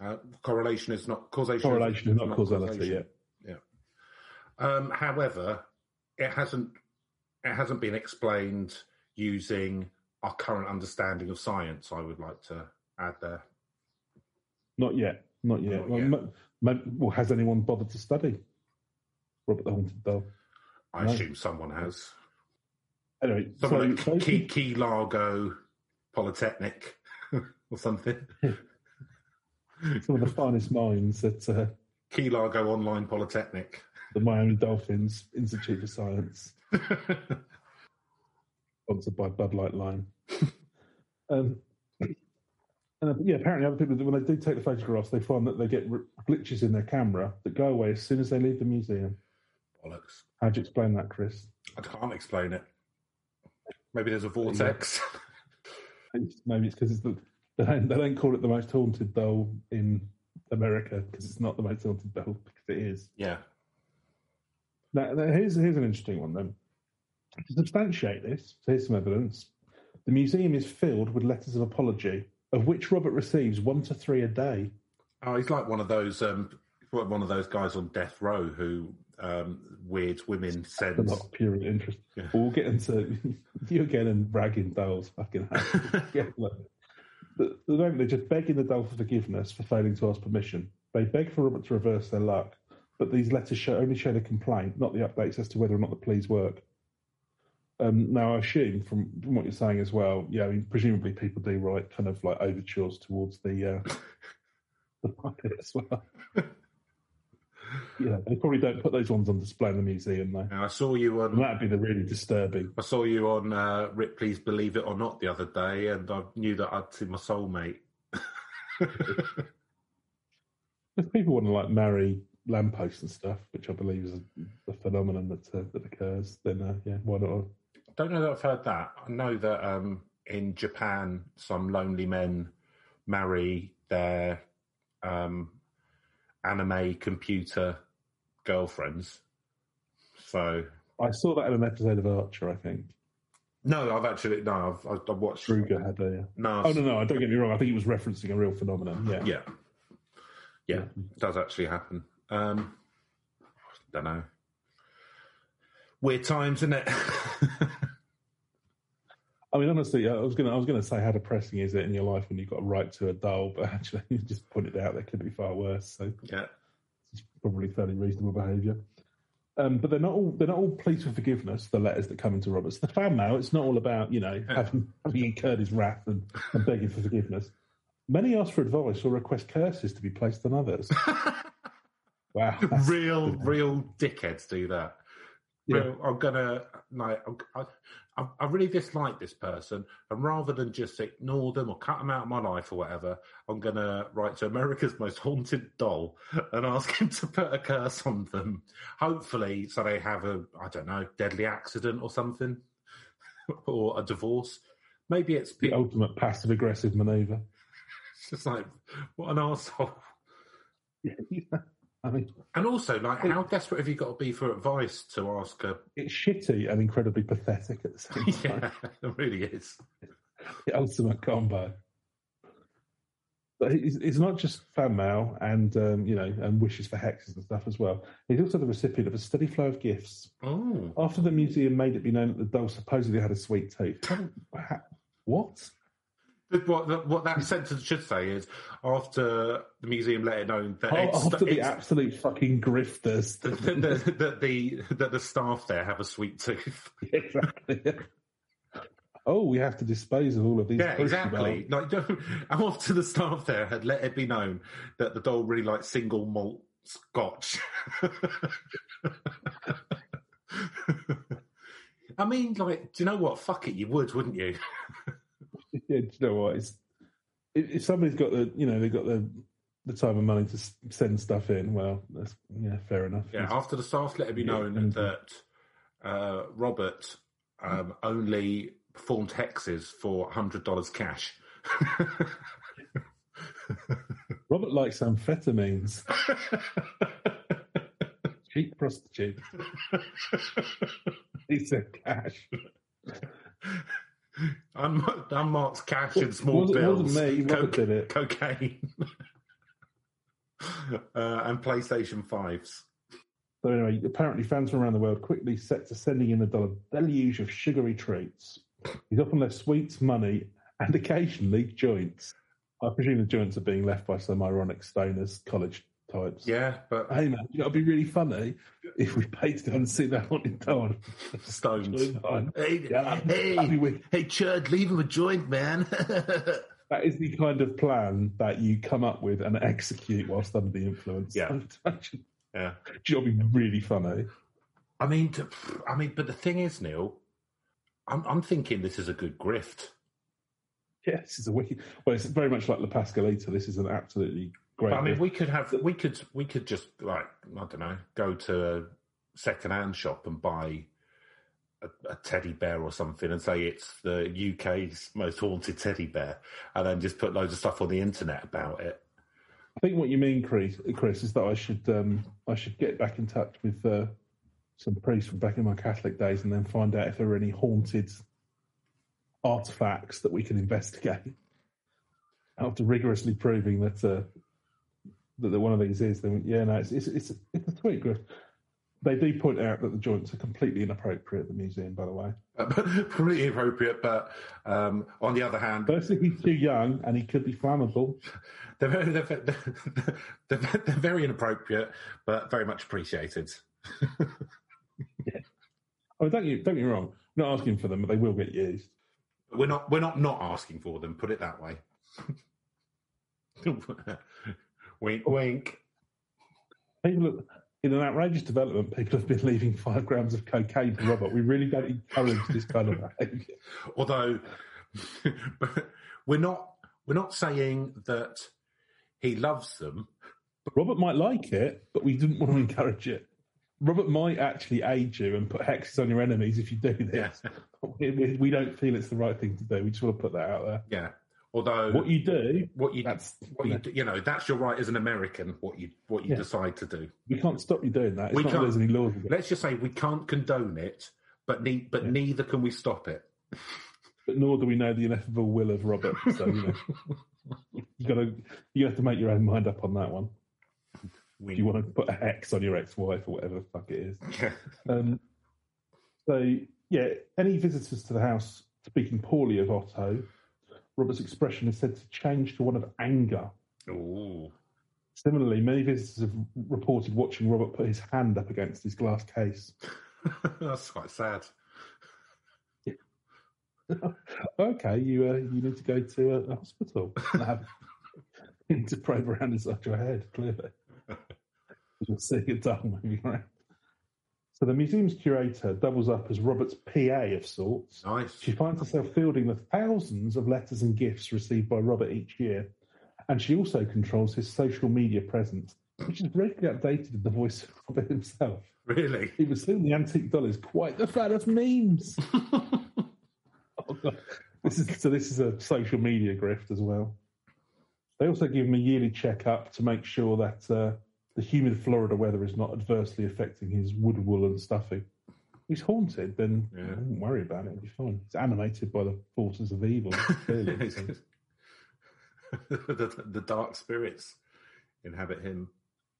uh, correlation is not causation. correlation is not causality. causation. Yeah. Um, however, it hasn't it hasn't been explained using our current understanding of science. I would like to add there. Not yet. Not yet. Not well, yet. m- m- well, has anyone bothered to study Robert the Haunted Doll? I No. assume someone has. Anyway, Someone so at Key, Key Largo Polytechnic or something. some of the finest minds at uh, Key Largo Online Polytechnic. the Miami Dolphins Institute for Science, sponsored by Bud Light Lime. um, and uh, yeah, apparently other people, when they do take the photographs, they find that they get glitches in their camera that go away as soon as they leave the museum. Bollocks. How do you explain that, Chris? I can't explain it. Maybe there's a vortex. Maybe it's because it's the, they, don't, they don't call it the most haunted doll in America because it's not the most haunted doll because it is. yeah. Now, now here's here's an interesting one then. To substantiate this, so here's some evidence. The museum is filled with letters of apology, of which Robert receives one to three a day. Oh, he's like one of those um, one of those guys on death row who um, weird women A send. lot pure interest. Yeah. We'll get into you again and bragging dolls. Fucking. Get them. The, the moment they're just begging the doll for forgiveness for failing to ask permission. They beg for Robert to reverse their luck, but these letters show, only show the complaint, not the updates as to whether or not the pleas work. Um, now, I assume from, from what you're saying as well, yeah, I mean, presumably people do write kind of like overtures towards the uh, the puppet as well. Yeah, they probably don't put those ones on display in the museum, though. And I saw you And on. that'd be the really disturbing. I saw you on uh, Ripley's Believe It or Not the other day, and I knew that I'd seen my soulmate. If people want to like marry lampposts and stuff, which I believe is a, a phenomenon that uh, that occurs, then uh, yeah, why not? Don't know that I've heard that. I know that um, in Japan, some lonely men marry their um, anime computer girlfriends. So I saw that in an episode of Archer, I think. no, I've actually no, I've, I've, I've watched. Kruger had a. No, Oh no, no, don't get me wrong. I think it was referencing a real phenomenon. Yeah, yeah, yeah, it does actually happen. Um, don't know. Weird times, isn't it? I mean, honestly, I was gonna, I was gonna say how depressing is it in your life when you've got a right to a doll, but actually, you just put it out there could be far worse. So yeah, it's probably fairly reasonable behaviour. Um, but they're not all they're not all pleas for forgiveness. The letters that come into Roberts, the fan mail, it's not all about you know having having incurred his wrath and, and begging for forgiveness. Many ask for advice or request curses to be placed on others. wow, real, real dickheads do that. Yeah. Real, I'm gonna like, I, I, I really dislike this person, and rather than just ignore them or cut them out of my life or whatever, I'm gonna write to America's most haunted doll and ask him to put a curse on them. Hopefully, so they have a, I don't know, deadly accident or something, or a divorce. Maybe it's the people. ultimate passive aggressive manoeuvre. It's just like what an asshole. I mean, And also, like, how desperate have you got to be for advice to ask a it's shitty and incredibly pathetic at the same time. yeah, it really is. the ultimate combo. But it's, it's not just fan mail and um, you know and wishes for hexes and stuff as well. He's also the recipient of a steady flow of gifts. Oh, After the museum made it be known that the doll supposedly had a sweet tooth. What? What, what that sentence should say is after the museum let it known that Oh, it's, after the absolute fucking grifters. that the, that the that the staff there have a sweet tooth. exactly. Oh, we have to dispose of all of these. Yeah, exactly. Like, after the staff there had let it be known that the doll really likes single malt scotch. I mean, like, do you know what? Fuck it, you would, wouldn't you? Yeah, do you know what? It's, if, somebody's got the, you know, they've got the the time and money to send stuff in, well, that's yeah, fair enough. Yeah, after the staff let it be known Yeah. that uh, Robert um, only performed hexes for hundred dollars cash. Robert likes amphetamines, cheap prostitute. He said cash. Un- unmarked cash in small wasn't, bills. me. Robert co- did it. cocaine, uh, and PlayStation fives. So anyway, apparently fans from around the world quickly set to sending in a dollar deluge of sugary treats. He's often left sweets, money, and occasionally joints. I presume the joints are being left by some ironic stoners, college types. Yeah, but Hey man, you know, it'd be really funny if we paid to go and see that haunted doll. stones. Hey, Yeah, hey, hey, Chud, leave him a joint, man. That is the kind of plan that you come up with and execute whilst under the influence. Yeah. Do yeah. you know, it'd be really funny. I mean, to, I mean, but the thing is, Neil, I'm, I'm thinking this is a good grift. Yeah, this is a wicked. Well, it's very much like La Pascalita. This is an absolutely great. But, I mean, we could have, we could, we could just like, I don't know, go to a second-hand shop and buy a, a teddy bear or something, and say it's the UK's most haunted teddy bear, and then just put loads of stuff on the internet about it. I think what you mean, Chris, Chris, is that I should um, I should get back in touch with uh, some priests from back in my Catholic days, and then find out if there are any haunted artifacts that we can investigate. After rigorously proving that uh, that that one of these is, then yeah, no, it's it's it's, it's a tweet, Griff. They do point out that the joints are completely inappropriate at the museum, by the way. Pretty appropriate, but um, on the other hand, Firstly, he's too young and he could be flammable. they're very, they're, they're, they're, they're very inappropriate, but very much appreciated. yeah. Oh, don't you don't get me wrong. I'm not asking for them, but they will get used. We're not we're not not asking for them. Put it that way. Wink, wink. People, in an outrageous development, people have been leaving five grams of cocaine to Robert. We really don't encourage this kind of behaviour. Although we're not we're not saying that he loves them. Robert might like it, but we didn't want to encourage it. Robert might actually aid you and put hexes on your enemies if you do this. We, we, we don't feel it's the right thing to do. We just want to put that out there. Yeah. Although What you do, what you that's what you do- you know that's your right as an American. What you what you Yeah. decide to do. we can't stop you doing that. It's We not there's can't. any laws. Let's just say we can't condone it, but ne- but Yeah. neither can we stop it. but nor do we know the ineffable will of Robert. So you know, you got to you have to make your own mind up on that one. If you want to put a hex on your ex-wife or whatever the fuck it is. Yeah. Um, so yeah, any visitors to the house speaking poorly of Otto, Robert's expression is said to change to one of anger. Ooh. Similarly, many visitors have reported watching Robert put his hand up against his glass case. That's quite sad. Yeah. okay, you uh, you need to go to a, a hospital. You need to probe around inside your head, clearly. You'll see it done moving around. So the museum's curator doubles up as Robert's PA of sorts. Nice. She finds herself fielding the thousands of letters and gifts received by Robert each year, and she also controls his social media presence, which is regularly updated in the voice of Robert himself. Really? He was seeing the antique doll is quite the fan of memes. Oh, God. This is so. This is a social media grift as well. They also give him a yearly checkup to make sure that uh, the humid Florida weather is not adversely affecting his wood wool and stuffing. He's haunted, then Yeah. I wouldn't worry about it. It'll be fine. It's animated by the forces of evil. The, the dark spirits inhabit him.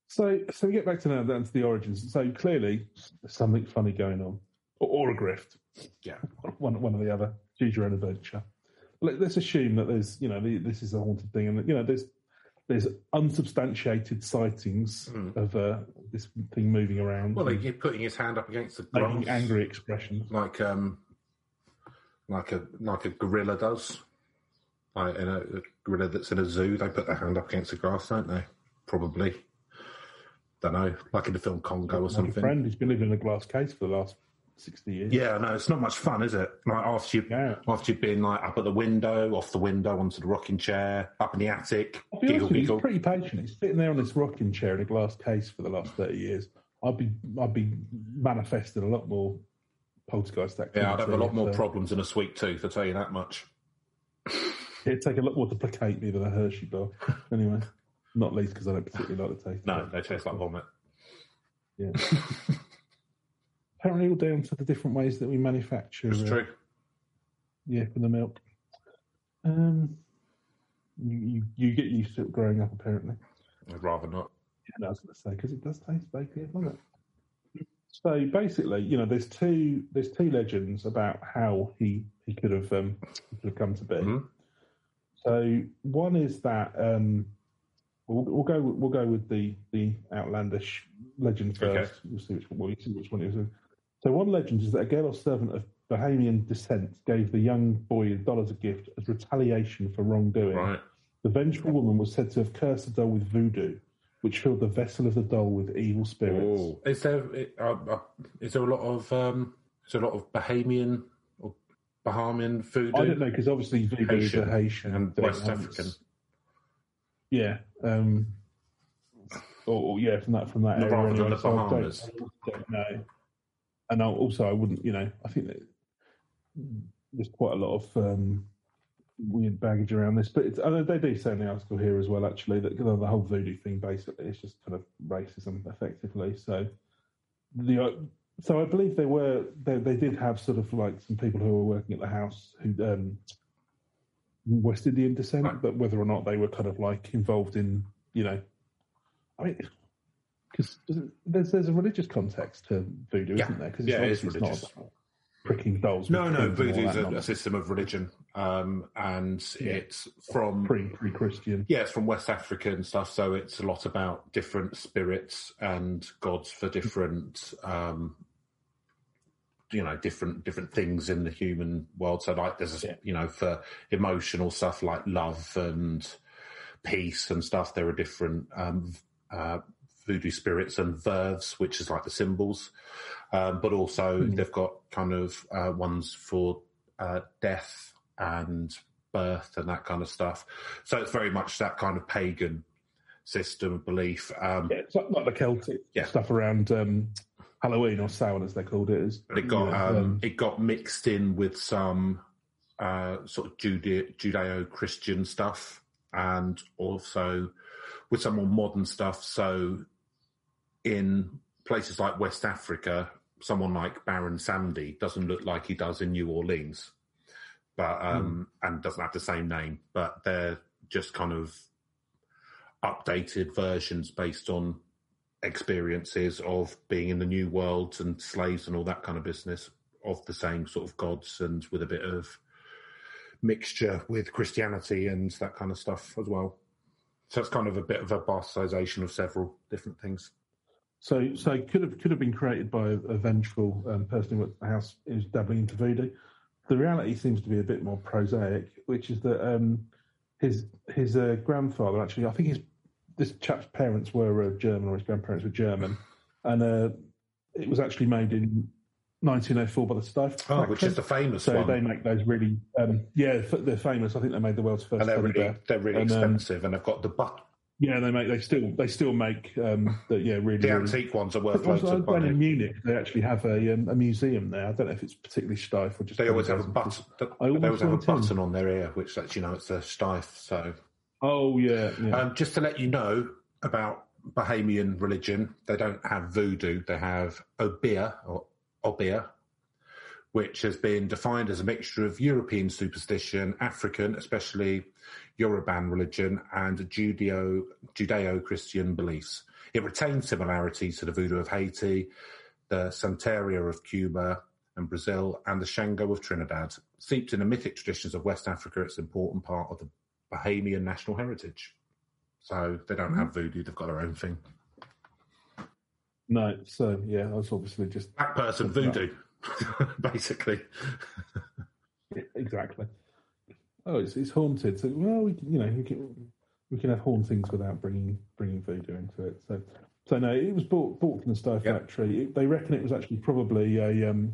So, so we get back to now down to the origins. So clearly, there's something funny going on, or, or a grift. Yeah. one, one or the other. Choose your own adventure. let, us assume that there's you know the, this is a haunted thing, and you know there's there's unsubstantiated sightings mm. of uh, this thing moving around. Well, he's putting his hand up against the grass, angry expressions, like um, like a like a gorilla does. Like in a, a gorilla that's in a zoo, they put their hand up against the grass, don't they? Probably. Don't know, like in the film Congo or like something. friend who's been living in a glass case for the last sixty years. Yeah, no, it's not much fun, is it? Like after you yeah. after you've been like up at the window, off the window, onto the rocking chair, up in the attic. I'll be giggle, He's pretty patient. He's sitting there on this rocking chair in a glass case for the last thirty years. I'd be I'd be manifesting a lot more poltergeist activity. Yeah, I'd have a lot more uh, problems in a sweet tooth. I tell you that much. It'd take a lot more to placate me than a Hershey bar. anyway, not least because I don't particularly like the taste. No, they taste like vomit. Yeah. Apparently, all down to the different ways that we manufacture. It's uh, true. Yeah, for the milk. Um, you, you, you get used to it growing up, apparently. I'd rather not. Yeah, I was going to say because it does taste bakey, doesn't it? So basically, you know, there's two there's two legends about how he he could have um, he could have come to be. Mm-hmm. So one is that um, we'll, we'll, go we'll go with the the outlandish legend first. Okay. We'll see which one, we'll see which one it is. So one legend is that a girl or servant of Bahamian descent gave the young boy a doll as a gift as retaliation for wrongdoing. Right. The vengeful woman was said to have cursed the doll with voodoo, which filled the vessel of the doll with evil spirits. Oh. Is there uh, uh, is there a lot of um, is there a lot of Bahamian or Bahamian voodoo? I don't know because obviously voodoo Haitian is a Haitian and West African. Yeah. Um, or, or, yeah, from that from that area. Anyway. So I don't, I don't know and also I wouldn't, you know, I think there's quite a lot of um, weird baggage around this, but it's, I they do say in the article here as well, actually, that the whole voodoo thing basically is just kind of racism, effectively. So the uh, so I believe they were they, they did have sort of like some people who were working at the house who um, West Indian descent, but whether or not they were kind of like involved in, you know, I mean, because there's there's a religious context to voodoo, yeah. isn't there? Because yeah, it is religious. Not pricking dolls. No, no, voodoo is a, a, system of religion, um, and yeah. it's from pre pre Christian. Yeah, it's from West Africa and stuff. So it's a lot about different spirits and gods for different. Um, you know different different things in the human world so like there's a, yeah. you know for emotional stuff like love and peace and stuff there are different um, uh, voodoo spirits and vèvès, which is like the symbols. Um, but also mm. they've got kind of uh, ones for uh, death and birth and that kind of stuff. So it's very much that kind of pagan system of belief. Um, yeah, it's like, like the Celtic yeah. stuff around um, Halloween or Samhain, as they called it. Is, it got um, um, it got mixed in with some uh, sort of Judeo Christian stuff and also with some more modern stuff. So in places like West Africa, someone like Baron Samedi doesn't look like he does in New Orleans, but um, mm. and doesn't have the same name. But they're just kind of updated versions based on experiences of being in the new world and slaves and all that kind of business of the same sort of gods and with a bit of mixture with Christianity and that kind of stuff as well. So it's kind of a bit of a bastardization of several different things. So, so it could have could have been created by a vengeful um, person who at the house is dabbling into voodoo. The reality seems to be a bit more prosaic, which is that um, his his uh, grandfather actually, I think his this chap's parents were uh, German or his grandparents were German, and uh, it was actually made in 1904 by the Steiff. Oh, which is the famous so one. they make those really, um, yeah, they're famous. I think they made the world's first. And they're really, they're really and, um, expensive, and they've got the but yeah, they make they still they still make um, the yeah really the really, antique ones are worth loads of money. In Munich, they actually have a um, a museum there. I don't know if it's particularly Steiff or just. They always have a button. They always have a button on their ear, which lets you know it's a Steiff. So. Oh yeah. yeah. Um, just to let you know about Bahamian religion, they don't have voodoo. They have Obeah or Obeah, which has been defined as a mixture of European superstition, African, especially Yoruban religion, and Judeo Judeo Christian beliefs. It retains similarities to the voodoo of Haiti, the Santeria of Cuba, and Brazil, and the Shango of Trinidad. Steeped in the mythic traditions of West Africa, it's an important part of the Bahamian national heritage. So they don't have mm-hmm. voodoo; they've got their own thing. No, so yeah, I was obviously just That person voodoo, basically. exactly. Oh, it's it's haunted. So well, we can, you know we can we can have hauntings without bringing bringing voodoo into it. So so no, it was bought bought from the Steiff Yep. Factory. It, they reckon it was actually probably a um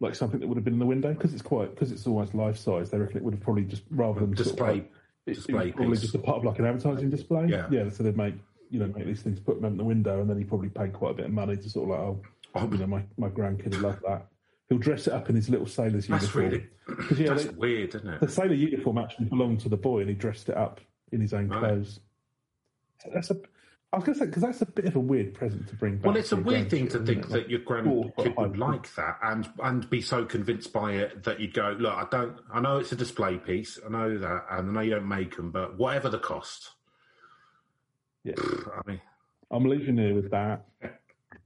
like something that would have been in the window because it's quite because it's almost life size. They reckon it would have probably just rather than sort of Display. like, it- it display probably piece. just a part of like an advertising display. Yeah. yeah. So they'd make you know make these things, put them in the window, and then he probably paid quite a bit of money to sort of like oh, Oh. you know my my grandkid would love that. He'll dress it up in his little sailor's That's uniform. really yeah, that's they- weird, isn't it? the sailor uniform actually belonged to the boy, and he dressed it up in his own Right. clothes. So that's a. I was going to say because that's a bit of a weird present to bring back. Well, it's a weird thing to think it? that your oh, grandkid would like that and and be so convinced by it that you'd go, look, I don't, I know it's a display piece, I know that, and I know you don't make them, but whatever the cost, Yeah. I mean, I'm leaving here with that.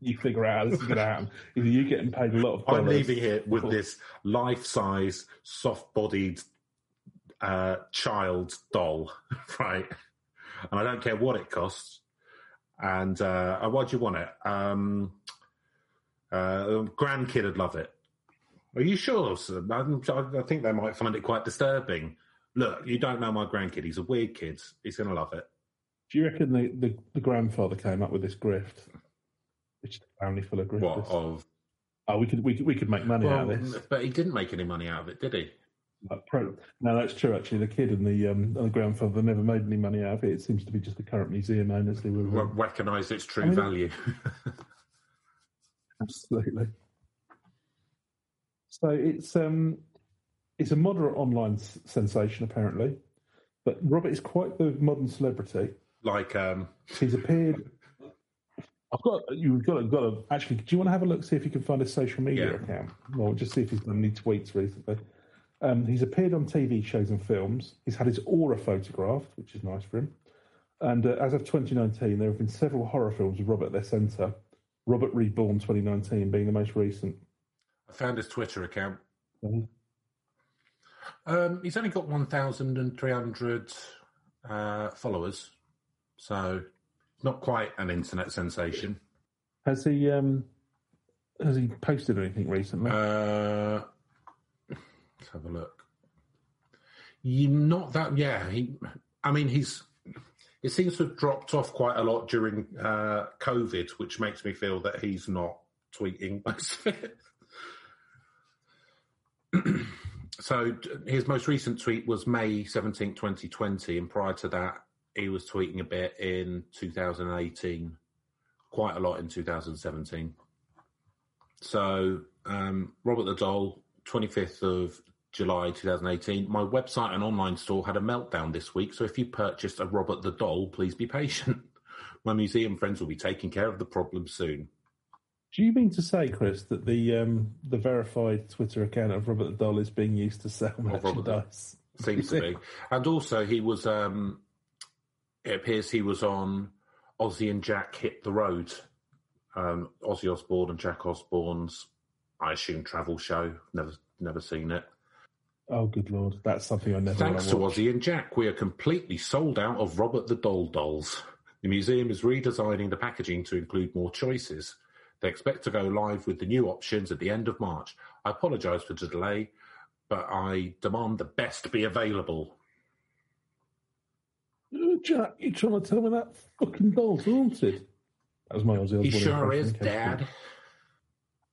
You figure out how this is going to happen. Either you getting paid a lot of. I'm dollars leaving here with this life-size, soft-bodied uh, child doll, right? And I don't care what it costs. And uh, uh, why do you want it? Um, uh, grandkid would love it. Are you sure? sir? I'm- I think they might find it quite disturbing. Look, you don't know my grandkid. He's a weird kid. He's going to love it. Do you reckon the, the, the grandfather came up with this grift? It's a family full of grifters. What of? Oh, we could we could we could make money out of this. but he didn't make any money out of it, did he? No, that's true. Actually, the kid and the um, and the grandfather never made any money out of it. It seems to be just the current museum owners who were um, Recognise its true I mean- value. absolutely. So it's um it's a moderate online s- sensation apparently, but Robert is quite the modern celebrity. like, um, He's appeared. I've got you've got to, got to actually. Do you want to have a look see if you can find his social media Yeah. account, or just see if he's done any tweets recently? Um, he's appeared on TV shows and films. He's had his aura photographed, which is nice for him. And uh, as of 2019, there have been several horror films with Robert at their centre. Robert Reborn 2019 being the most recent. I found his Twitter account. Mhm. Um, he's only got 1,300 uh, followers, so not quite an internet sensation. Has he um, has he posted anything recently? Uh, let's have a look. You not that? Yeah, he. I mean, he's. It seems to have dropped off quite a lot during uh, COVID, which makes me feel that he's not tweeting most of it. so his most recent tweet was May 17, 2020, and prior to that, he was tweeting a bit in 2018, quite a lot in 2017. So, um, Robert the Doll, 25th of July 2018. My website and online store had a meltdown this week, so if you purchased a Robert the Doll, please be patient. My museum friends will be taking care of the problem soon. Do you mean to say, Chris, that the um, the verified Twitter account of Robert the Doll is being used to sell merchandise? Seems to be. And also, he was, um, it appears he was on Ozzy and Jack Hit the Road. Um, Ozzy Osbourne and Jack Osbourne's, I assume, travel show. Never, never seen it. Oh, good lord, that's something I never. Thanks to. Ozzy and Jack, we are completely sold out of Robert the Doll dolls. The museum is redesigning the packaging to include more choices. They expect to go live with the new options at the end of March. I apologise for the delay, but I demand the best be available. Oh, Jack, you're trying to tell me that fucking doll's haunted? That was my Ozzy He sure is, Dad. it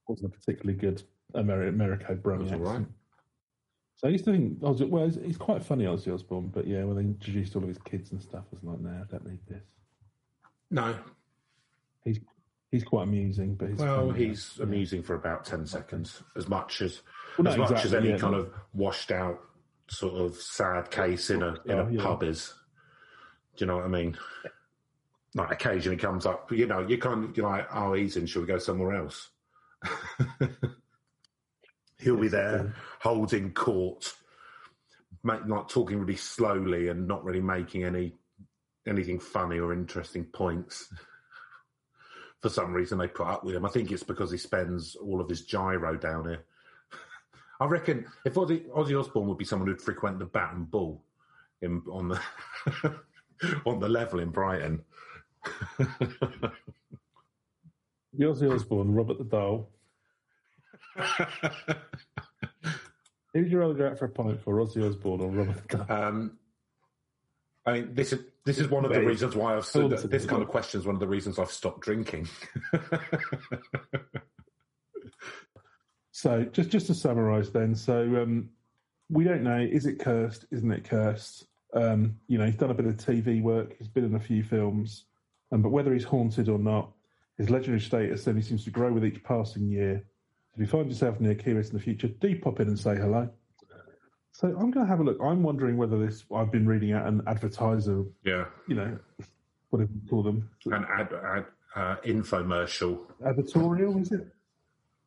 Wasn't a particularly good Ameri- Americo Brummy That's accent. right. So I used to think oh, Ozzy. Well, he's, he's quite funny, Ozzy Osbourne, but yeah, when they introduced all of his kids and stuff, I was like, no, I don't need this. No, He's he's quite amusing, but he's well, funny, he's yeah. amusing for about ten seconds, as much as Well, as much as any yeah, kind no. of washed out sort of sad case in a in a Oh, yeah. pub is. Do you know what I mean? Like occasionally comes up, you know, you can't. You're like, oh, he's in. Shall we go somewhere else? He'll be there holding court, make, like talking really slowly and not really making any anything funny or interesting points. for some reason they put up with him. I think it's because he spends all of his giro down here. I reckon if Ozzy, Ozzy Osbourne would be someone who'd frequent the Bat and Ball in, on the on the level in Brighton. Ozzy Osbourne, Robert the Doll. Who'd you rather go out for a pint for, Ozzy Osbourne or Robert the Doll? Um, I mean, this is this is one of the reasons why I've hold this kind of question is one of the reasons I've stopped drinking. So just just to summarise, then, so um, we don't know is it cursed, isn't it cursed? Um, you know, he's done a bit of TV work, he's been in a few films, um, but whether he's haunted or not, his legendary status only seems to grow with each passing year. If you find yourself near Key West in the future, do pop in and say hello. So I'm going to have a look. I'm wondering whether this I've been reading out an advertiser, yeah, you know, whatever you call them, an ad, ad uh, infomercial. advertorial, is it?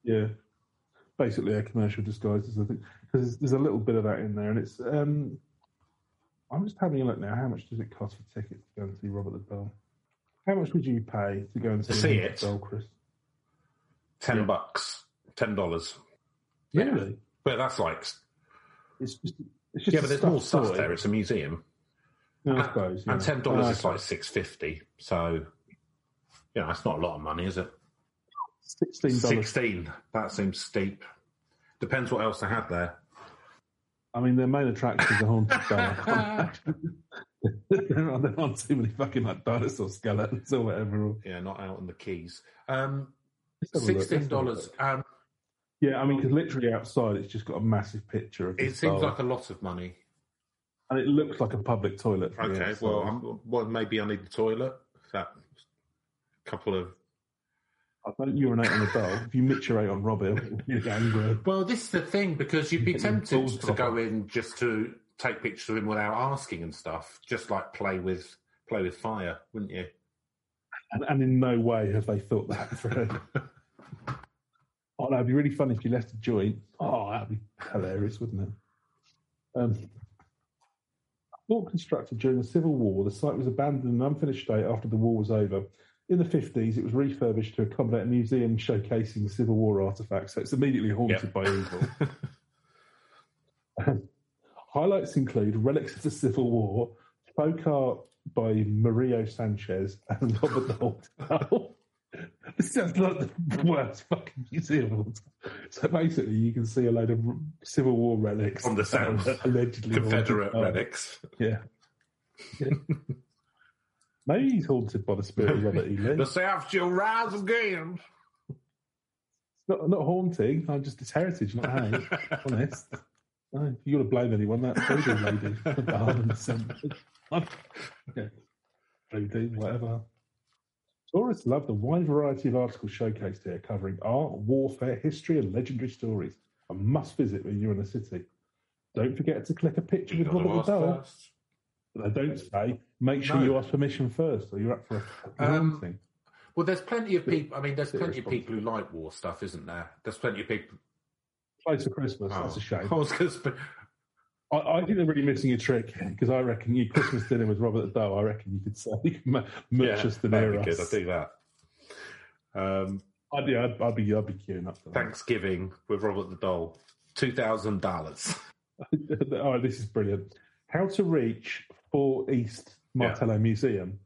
Yeah, basically a commercial disguise, I think, because there's, there's a little bit of that in there, and it's. Um, I'm just having a look now. How much does it cost for tickets to go and see Robert the Bell? How much would you pay to go and see, see Robert it? the Doll, Chris? Ten Yeah. bucks, ten dollars. Yeah. Really? But that's like It's just. It's just yeah, but there's more stuff there. It's a museum, No, I suppose. and ten dollars Oh, is like six fifty. So, yeah, that's not a lot of money, is it? sixteen dollars. Sixteen. That seems steep. Depends what else they have there. I mean, their main attraction is a haunted doll. I can't imagine. there aren't there aren't too many fucking like dinosaur skeletons or whatever. Yeah, not out in the Keys. Um, Let's have a look, let's Sixteen have a look. dollars. Um, Yeah, I mean, because literally outside it's just got a massive picture of it this seems doll. like a lot of money. and it looks like a public toilet. Okay, well, I'm, well, maybe I need the toilet. That couple of. I don't urinate on the doll. If you micturate on Robin, you'll get angry. Well, this is the thing because you'd be tempted to go in just to take pictures of him without asking and stuff, just like play with play with fire, wouldn't you? And, and in no way have they thought that through. oh, no, it'd be really fun if you left a joint. Oh, that'd be hilarious, wouldn't it? Um, thought constructed during the Civil War, the site was abandoned in an unfinished state after the war was over. In the 50s, it was refurbished to accommodate a museum showcasing Civil War artifacts, so it's immediately haunted Yep. by evil. Highlights include relics of the Civil War, folk art by Mario Sanchez and Robert the Holt. This sounds like the worst fucking museum of all time. So basically, you can see a load of Civil War relics On the sound. allegedly Confederate relics. Yeah. Yeah. Maybe he's haunted by the spirit of Robert E. Lee. The South shall rise again. not, not haunting. I'm just it's heritage, not hate. honest. No, you got to blame anyone, that's voodoo lady. Assembly. yeah. Voodoo, whatever. Tourists love the wide variety of articles showcased here, covering art, warfare, history, and legendary stories. A must visit when you're in the city. Don't forget to click a picture with got to Robert ask the Doll. first. But they don't say, make sure No. you ask permission first, or you're up for a Um, thing. Well, there's plenty of people. I mean, there's plenty of people who like war stuff, isn't there? There's plenty of people. Close to Christmas, that's Oh, a shame. I gonna I, I think they're really missing a trick because I reckon you Christmas dinner with Robert the Doe. I reckon you could say you can ma- much us to that'd near us. I'd do that. Um, I'd, yeah, I'd, I'd be I'd be queuing up for that. Thanksgiving with Robert the Doll, two thousand dollars. oh, this is brilliant. How to reach Fort East Martello Museum.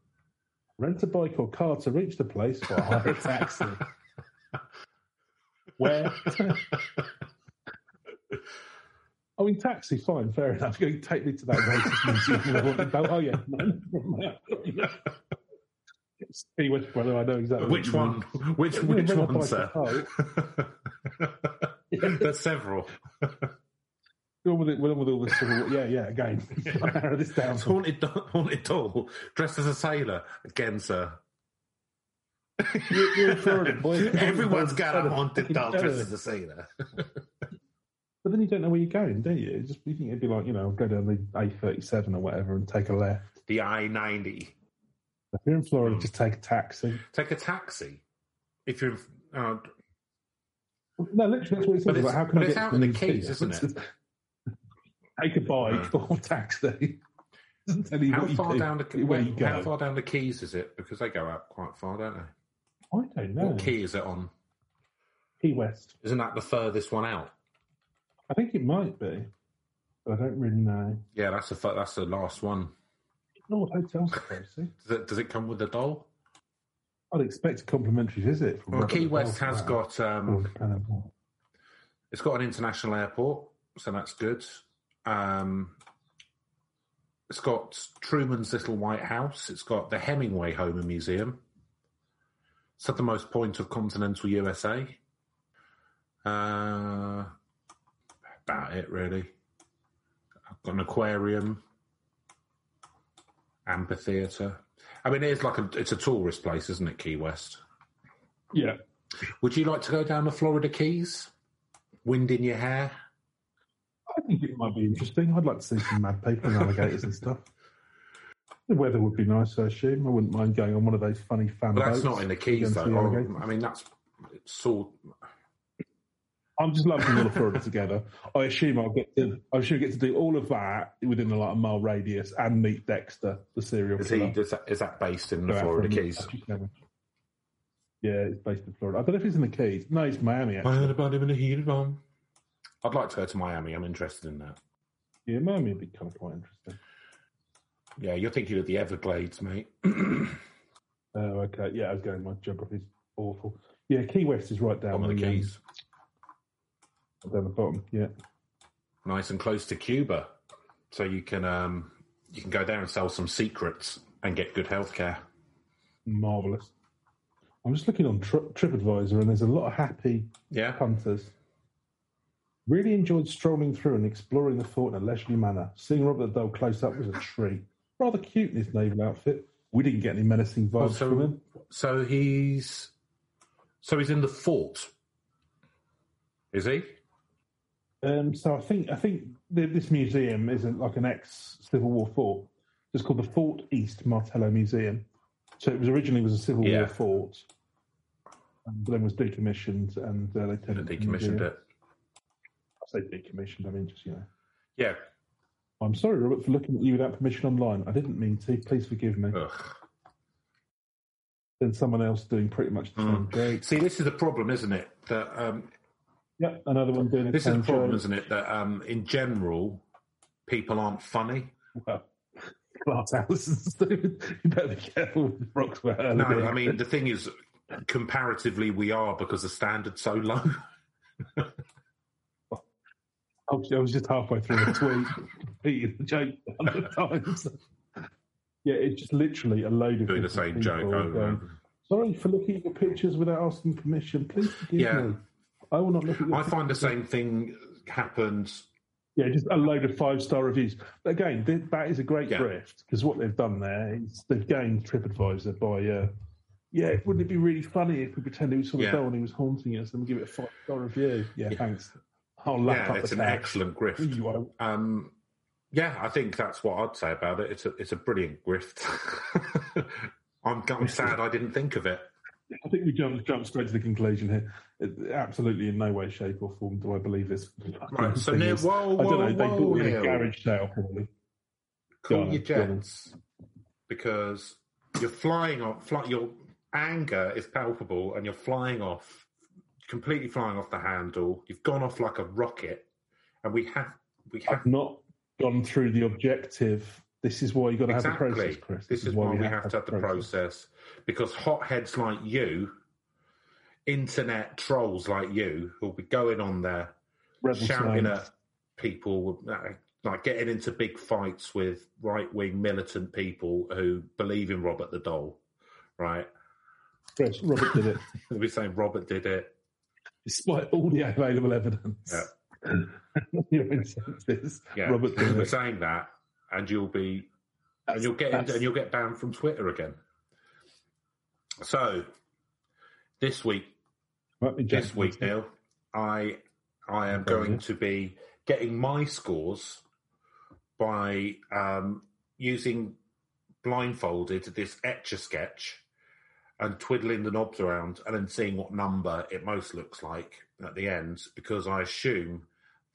Rent a bike or car to reach the place or hire a taxi. Where? I mean, taxi, fine, fair enough. To take me to that racist museum. I want to go, oh, yeah. No, See which brother, I know exactly. Which one? mean. Which which one, sir? There's several. Go on with it, with all the civil war. Yeah, yeah, again. Narrow this down. It's haunted, haunted doll dressed as a sailor. Again, sir. You're, you're Florida, boy. Everyone's got a haunted doll dressed as a sailor. But then you don't know where you're going, do you? Just you think it'd be like you know, go down the A37 or whatever and take a left. The I ninety. If you're in Florida, Hmm. just take a taxi. Take a taxi. If you're, uh, No, literally, that's what it says. But about how can but I it's get out in the? Keys, isn't it? Take a bike or taxi. Doesn't how far do, down the where you go. how far down the keys is it? Because they go out quite far, don't they? I don't know. What key is it on? Key West. Isn't that the furthest one out? I think it might be, but I don't really know. Yeah, that's the fir- that's the last one. Lord Hotel's pricey. Does it, does it come with a doll? I'd expect a complimentary visit from Well, Robert Key West has got that. um, it's got an international airport, so that's good. Um, it's got Truman's Little White House. It's got the Hemingway Home and Museum. It's at the most point of continental USA. Uh, about it, really. I've got an aquarium, amphitheatre. I mean, it's like a it's a tourist place, isn't it, Key West? Yeah. Would you like to go down the Florida Keys? Wind in your hair? I think it might be interesting. I'd like to see some mad people and alligators and stuff. The weather would be nice, I assume. I wouldn't mind going on one of those funny fan But that's boats not in the Keys, though. and see Oh, alligators. I mean, that's it's sort. I'm just lumping all of Florida together. I assume I'll get to. I assume I get to do all of that within a like a mile radius and meet Dexter, the serial Is, he, killer. is, that, is that based in the Go out Florida for Keys? Yeah, it's based in Florida. I don't know if it's in the Keys. No, it's Miami. Actually. I'd like to go to Miami. I'm interested in that. Yeah, Miami would be kind of quite interesting. Yeah, you're thinking of the Everglades, mate. Oh, okay. Yeah, I was going. My geography's awful. Yeah, Key West is right down Bottom of the um, Keys. down the bottom. Yeah. Nice and close to Cuba. So you can um, you can go there and sell some secrets and get good healthcare. Marvelous. I'm just looking on Tri- TripAdvisor, and there's a lot of happy Yeah. punters. Really enjoyed strolling through and exploring the fort in a leisurely manner. Seeing Robert the Doll close up was a treat. Rather cute in his naval outfit. We didn't get any menacing vibes Oh, from him. so, so he's so he's in the fort. Is he? Um, so I think I think th- this museum isn't like an ex Civil War fort. It's called the Fort East Martello Museum. So it was originally was a Civil Yeah. War fort, um, but then was decommissioned and uh, they turned it Decommissioned it. Say decommissioned. I mean just you know. Yeah. I'm sorry, Robert, for looking at you without permission online. I didn't mean to. Please forgive me. Ugh. Then someone else doing pretty much the same Mm. See, this is the problem, isn't it? That um, Yep, another one doing this is the problem, joke. isn't it? That um, in general, people aren't funny. Well, glass houses. you better be careful with No, I mean the thing is, comparatively, we are because the standard's so low. I was I was just halfway through a tweet, repeating the joke a hundred times. Yeah, it's just literally a load of Doing the same joke over. going, and Sorry for looking at your pictures without asking permission. Please forgive Yeah. me. I will not look at I find the same thing happens. Yeah, just a load of five star reviews. But again, th- that is a great Yeah. grift because what they've done there is they've gained TripAdvisor by, uh, yeah, wouldn't it be really funny if we pretended we saw the Yeah. and he was haunting us and we give it a five star review? Yeah, thanks. I'll Yeah, it's an excellent grift. Um, yeah, I think that's what I'd say about it. It's a it's a brilliant grift. I'm I'm sad I didn't think of it. I think we jumped jumped straight to the conclusion here. It- absolutely, in no way, shape, or form do I believe this. Right, so Neil, is- whoa, I don't whoa, know. They bought in a garage sale, probably. cool Go on, your jets because you're flying off. Fly, your anger is palpable, and you're flying off, completely flying off the handle. You've gone off like a rocket, and we have we have I've not gone through the objective. This is why you got to have the exactly. process, Chris. This is why we have to have the process because hotheads like you, internet trolls like you, who'll be going on there Rebel shouting at people, uh, like getting into big fights with right wing militant people who believe in Robert the Doll, right? Chris, Robert did it, They'll be saying Robert did it. Despite all the available evidence. Yeah. Your instances, Yeah, Robert we're saying that, and you'll be, and you'll get That's- and you'll get banned from Twitter again. So, this week, this week. Neil, I I am going yeah. to be getting my scores by um, using blindfolded this etch a sketch and twiddling the knobs around and then seeing what number it most looks like at the end because I assume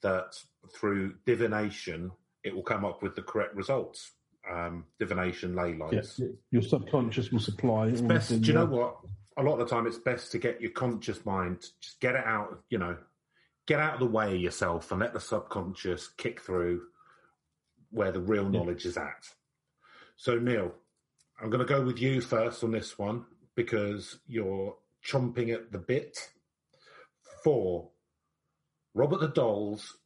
that through divination it will come up with the correct results. Um, divination ley lines. Yes, your subconscious will supply. all Best, do you know what? a lot of the time it's best to get your conscious mind, to just get it out, you know, get out of the way of yourself and let the subconscious kick through where the real knowledge is at. So, Neil, I'm going to go with you first on this one because you're chomping at the bit for Robert the Doll's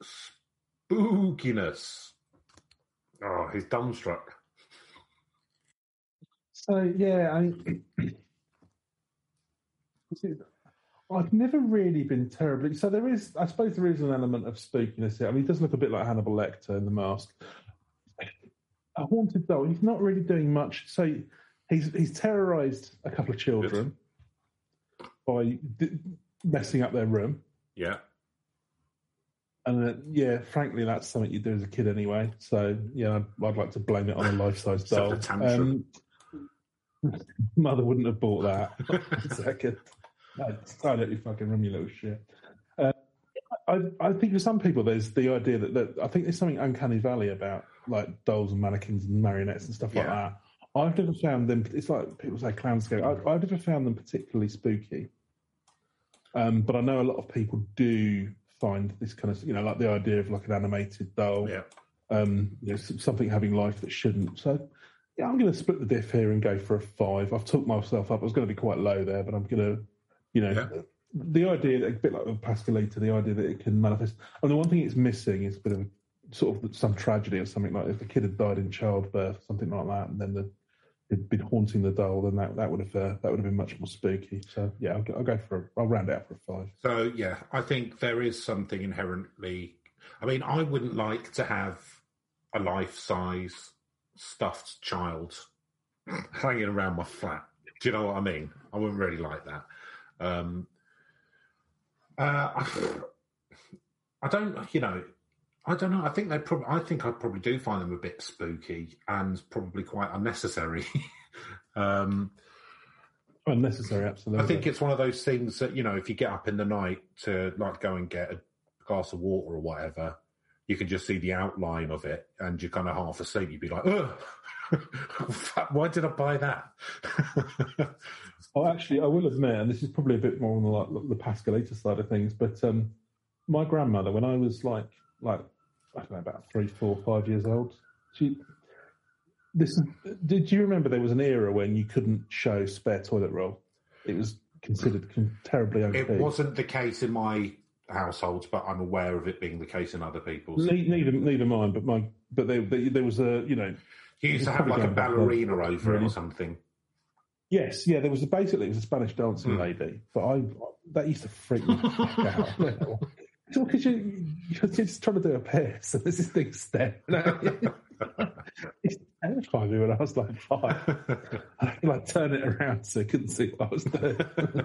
spookiness. Oh, he's dumbstruck. So yeah, I I've never really been terribly. So there is, I suppose, there is an element of spookiness here. I mean, he does look a bit like Hannibal Lecter in the mask. A haunted doll. He's not really doing much. So he's he's terrorized a couple of children by d- messing up their room. Yeah. And uh, yeah, frankly, that's something you do as a kid anyway. So yeah, I'd, I'd like to blame it on a life-size doll. Um, mother wouldn't have bought that. second, no, silently fucking room, you little shit. Uh, I, I think for some people, there's the idea that, that I think there's something uncanny valley about like dolls and mannequins and marionettes and stuff like Yeah. that. I've never found them. It's like people say clown scare. I, I've never found them particularly spooky. Um, but I know a lot of people do find this kind of, you know, like the idea of like an animated doll, Yeah. um, you know, something having life that shouldn't. So, yeah, I'm going to split the diff here and go for a five. I've talked myself up. I was going to be quite low there, but I'm going to, you know, Yeah. the idea, a bit like with Pascalita, the idea that it can manifest. And the one thing it's missing is a bit of a, sort of some tragedy or something like if the kid had died in childbirth, or something like that, and then the been haunting the doll, then that, that would have uh, that would have been much more spooky. So yeah, I'll, go- I'll go for a, I'll round it out for a five. So yeah, I think there is something inherently. I mean, I wouldn't like to have a life-size stuffed child hanging around my flat. Do you know what I mean? I wouldn't really like that. Um, uh, I don't, you know, I don't know. I think they probably. I think I probably do find them a bit spooky and probably quite unnecessary. um, Unnecessary, absolutely. I think it's one of those things that you know, if you get up in the night to like go and get a glass of water or whatever, you can just see the outline of it, and you're kind of half asleep. You'd be like, "Ugh, why did I buy that?" Oh, actually, I will admit, and this is probably a bit more on the, like, the Pascalita side of things, but um, my grandmother, when I was like, like I don't know, about three, four, five years old, she. This did you remember there was an era when you couldn't show spare toilet roll? It was considered con- terribly it wasn't the case in my household, but I'm aware of it being the case in other people's. Ne- neither, neither mine, but my, but there, there, there was a, you know, You used to have like a back ballerina then, over it or something. Yes, yeah, there was a, basically it was a Spanish dancing Hmm. lady, but I that used to freak me out. It's because you, you're just trying to do a pair, so there's this thing staring at you. It's terrified me when I was like five. I had to like turn it around so I couldn't see what I was doing. Do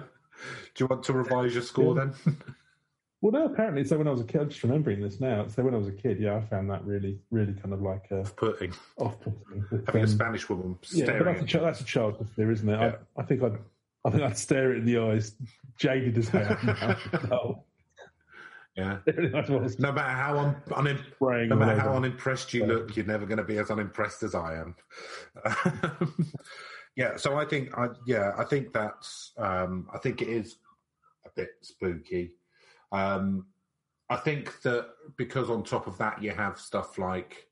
you want to revise your score Yeah. then? well, no, apparently, so when I was a kid, I'm just remembering this now. So when I was a kid, yeah, I found that really, really kind of like uh, Putting off-putting. But, having a um, Spanish woman Yeah, but staring. that's a, that's a childhood fear, isn't it? Yeah. I, I think I'd, I think I'd stare it in the eyes, jaded as hell. now. yeah. No matter how un- unim- no matter how unimpressed you look, you're never going to be as unimpressed as I am. yeah, so I think, I, yeah, I think that's, um, I think it is a bit spooky. Um, I think that because on top of that you have stuff like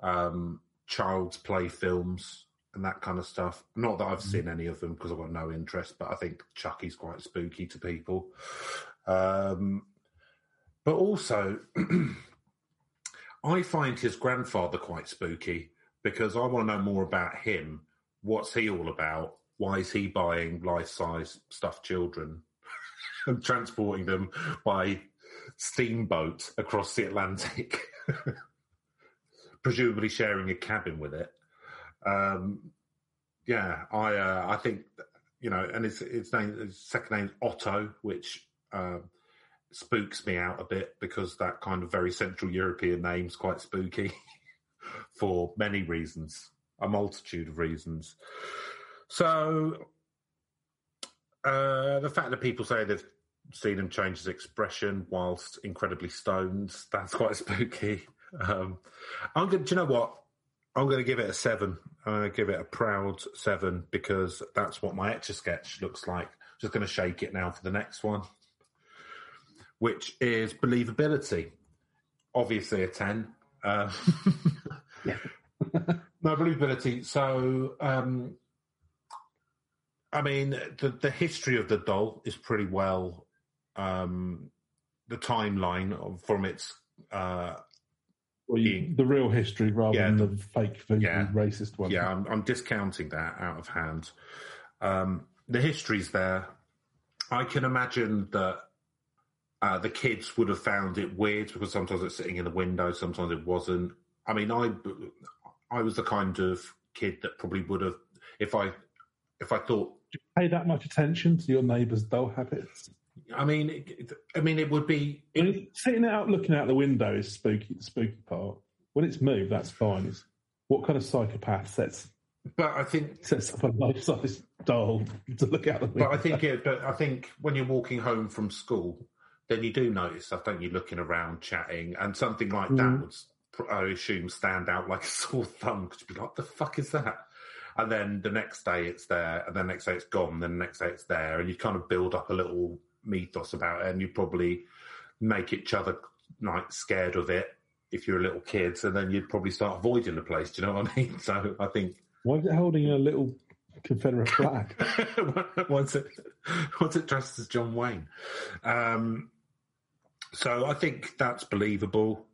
um, child's play films and that kind of stuff. Not that I've seen any of them because I've got no interest, but I think Chucky's quite spooky to people. Um, but also, I find his grandfather quite spooky because I want to know more about him. What's he all about? Why is he buying life-size stuffed children and transporting them by steamboat across the Atlantic, presumably sharing a cabin with it? Um, yeah, I uh, I think you know, and his his name his second name Otto, which uh, spooks me out a bit because that kind of very Central European name's quite spooky for many reasons, a multitude of reasons. So uh, the fact that people say they've seen him change his expression whilst incredibly stoned, that's quite spooky. Um, I'm good. Do you know what? I'm going to give it a seven. I'm going to give it a proud seven because that's what my etch a sketch looks like. Just going to shake it now for the next one, which is believability. Obviously, a ten. Uh, Yeah. no believability. So, um, I mean, the the history of the doll is pretty well. Um, the timeline of, from its uh, Well, you, the real history rather Yeah, than the- the, fake voodoo yeah. racist one. Yeah, I'm, I'm discounting that out of hand. Um, the history's there. I can imagine that uh, the kids would have found it weird because sometimes it's sitting in the window, sometimes it wasn't. I mean, I I was the kind of kid that probably would have if I if I thought. Pay that much attention to your neighbour's doll habits. I mean, it, it- I mean, it would be. I mean, sitting out looking out the window is spooky. The spooky part. When it's moved, that's fine. It's what kind of psychopath sets But I think sets up a life-size doll to look out the window? But I think, it, but I think when you're walking home from school, then you do notice stuff, don't you? Looking around, chatting, and something like that Mm. would, I assume, stand out like a sore thumb because you'd be like, "The fuck is that?" And then the next day it's there, and then the next day it's gone, then the next day it's there, and you kind of build up a little mythos about it, and you probably make each other like scared of it if you're a little kid, and then you'd probably start avoiding the place. Do you know what I mean? So I think Why is it holding a little Confederate flag? once it once it dressed as John Wayne. Um, so I think that's believable.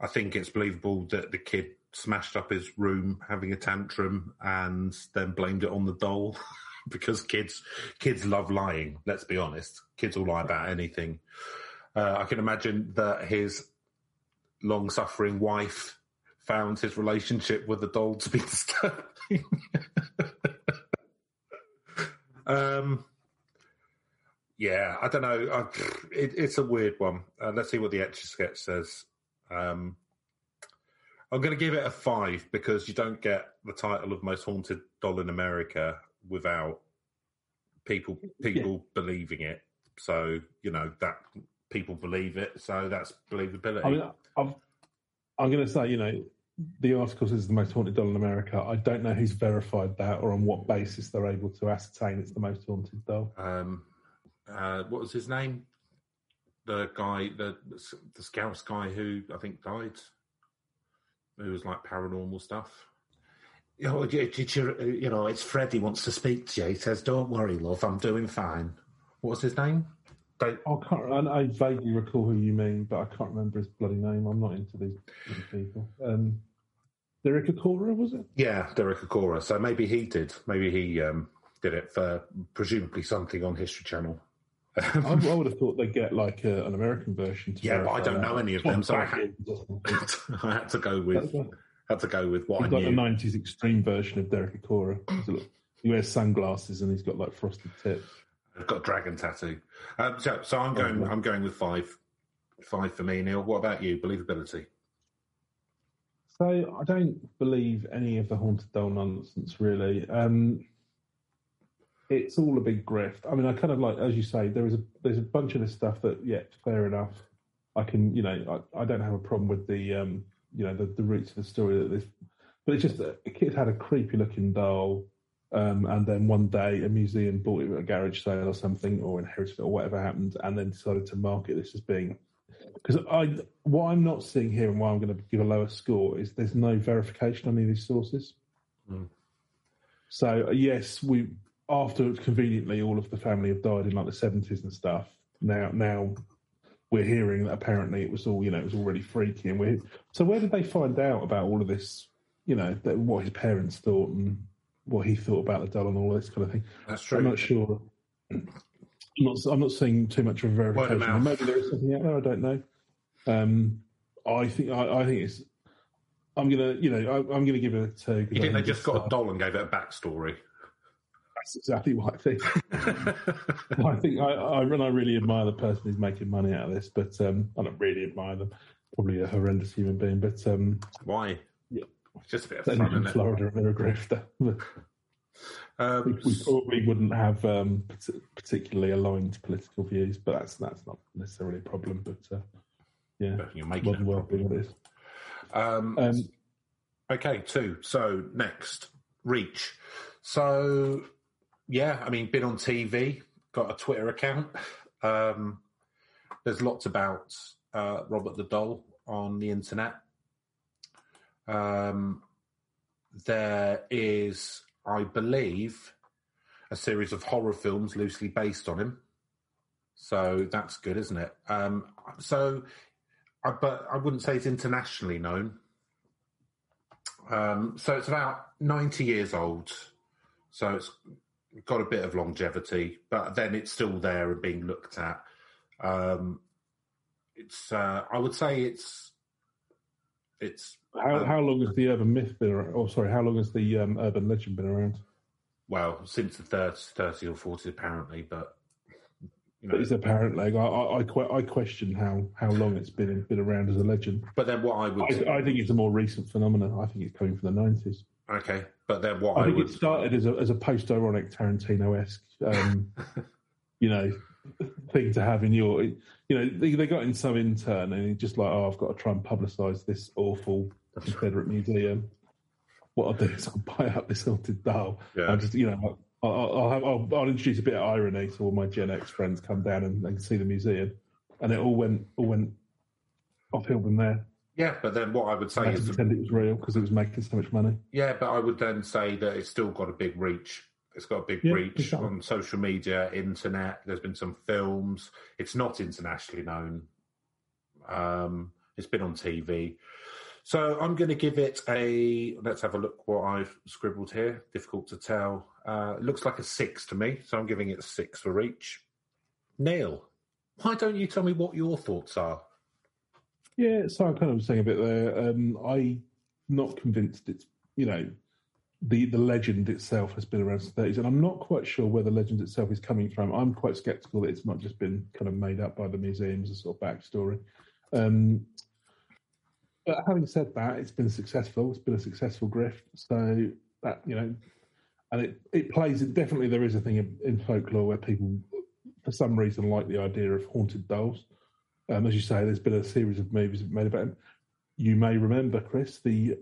I think it's believable that the kid smashed up his room having a tantrum and then blamed it on the doll because kids kids love lying. Let's be honest, kids will lie about anything. Uh, I can imagine that his long suffering wife found his relationship with the doll to be disturbing. um, yeah, I don't know. I, it, it's a weird one. Uh, let's see what the etch sketch says. Um, I'm going to give it a five because you don't get the title of most haunted doll in America without people people believing it. So you know that people believe it. So that's believability. I mean, I've, I'm going to say, you know, the article says the most haunted doll in America. I don't know who's verified that or on what basis they're able to ascertain it's the most haunted doll. um, uh, what was his name? The guy, the the Scouse guy who I think died, who was like paranormal stuff. You know, did you, you know, it's Freddie wants to speak to you. He says, "Don't worry, love, I'm doing fine." What was his name? Don't, I can't. I, I vaguely recall who you mean, but I can't remember his bloody name. I'm not into these, these people. Um, Derek Acorah, was it? yeah, Derek Acorah. So maybe he did. Maybe he um, did it for presumably something on History Channel. I, I would have thought they'd get like a, an American version. To Yeah, but I don't know any of them, so I had- Baggins or something. I had to go with had to go with what I like the '90s extreme version of Derek Acorah. He's a look- He wears sunglasses and he's got like frosted tips. I've got a dragon tattoo. Um, so, so I'm going. Oh, I'm going with five. Five for me, Neil. What about you? Believability. So I don't believe any of the haunted doll nonsense really. Um, it's all a big grift. I mean, I kind of like, as you say, there is a there's a bunch of this stuff that, yeah, fair enough. I can, you know, I, I don't have a problem with the, um, you know, the, the roots of the story that this, but it's just that a kid had a creepy looking doll, um, and then one day a museum bought it at a garage sale or something, or inherited it, or whatever happened, and then decided to market this as being because I what I'm not seeing here and why I'm going to give a lower score is there's no verification on any of these sources. Hmm. So yes, we after conveniently all of the family have died in like the 70s and stuff. Now now we're hearing that apparently it was all you know it was already freaky and we so where did they find out about all of this? You know that, what his parents thought and what he thought about the doll and all this kind of thing. That's true. I'm not sure. I'm not. I'm not seeing too much of a verification. Maybe there is something out there. I don't know. Um, I think. I, I think it's. I'm gonna. You know. I, I'm gonna give it a two. You think they just got uh, a doll and gave it a backstory? That's exactly what I think. I think. I, I. And I really admire the person who's making money out of this, but um, I don't really admire them. Probably a horrendous human being, but um, Why? Yeah. It's just a bit of fun, in? Florida and they're a grifter. we Um, we probably wouldn't have um, particularly aligned political views, but that's that's not necessarily a problem. But uh, yeah, you're making modern world being what it is. Um, Um, Okay, two. So next, Reach. So yeah, I mean, been on TV, got a Twitter account. Um, there's lots about uh, Robert the Doll on the internet. Um, there is, I believe, a series of horror films loosely based on him. So that's good, isn't it? Um, so, I, but I wouldn't say it's internationally known. Um, so it's about 90 years old. So it's got a bit of longevity, but then it's still there and being looked at. Um, it's, uh, I would say it's, it's. How, um, how long has the urban myth been around? Oh, sorry, how long has the um, urban legend been around? well, since the 30, 30 or 40 apparently, but, you know, But it's apparently, I, I, I, I question how, how long it's been been around as a legend. but then what I would, I, I think it's a more recent phenomenon. I think it's coming from the 90s. Okay, but then what I I, think would, it started as a, as a post-ironic Tarantino-esque, um, you know, thing to have in your, you know, they, they got in some intern and he's just like, oh, I've got to try and publicise this awful Confederate museum. What I'll do is I'll buy up this haunted doll. Yeah. I'll just, you know, I'll, I'll, I'll, have, I'll, I'll introduce a bit of irony to all my Gen X friends come down and, and see the museum, and it all went all went uphill from there. Yeah, but then what I would say to is, pretend it was real because it was making so much money. yeah, but I would then say that it's still got a big reach. It's got a big Yeah, reach exactly. on social media, internet. There's been some films. It's not internationally known. Um, it's been on TV. So I'm going to give it a. Let's have a look what I've scribbled here. Difficult to tell. Uh, it looks like a six to me, so I'm giving it a six for each. Neil, why don't you tell me what your thoughts are? Yeah, so I kind of was saying a bit there. Um, I'm not convinced it's you know the the legend itself has been around since the 30s, and I'm not quite sure where the legend itself is coming from. I'm quite sceptical that it's not just been kind of made up by the museums as a sort of backstory. Um, but having said that, it's been successful. It's been a successful grift. So that you know, and it it plays. Definitely, there is a thing in, in folklore where people, for some reason, like the idea of haunted dolls. Um, as you say, there's been a series of movies made about him. You may remember, Chris, the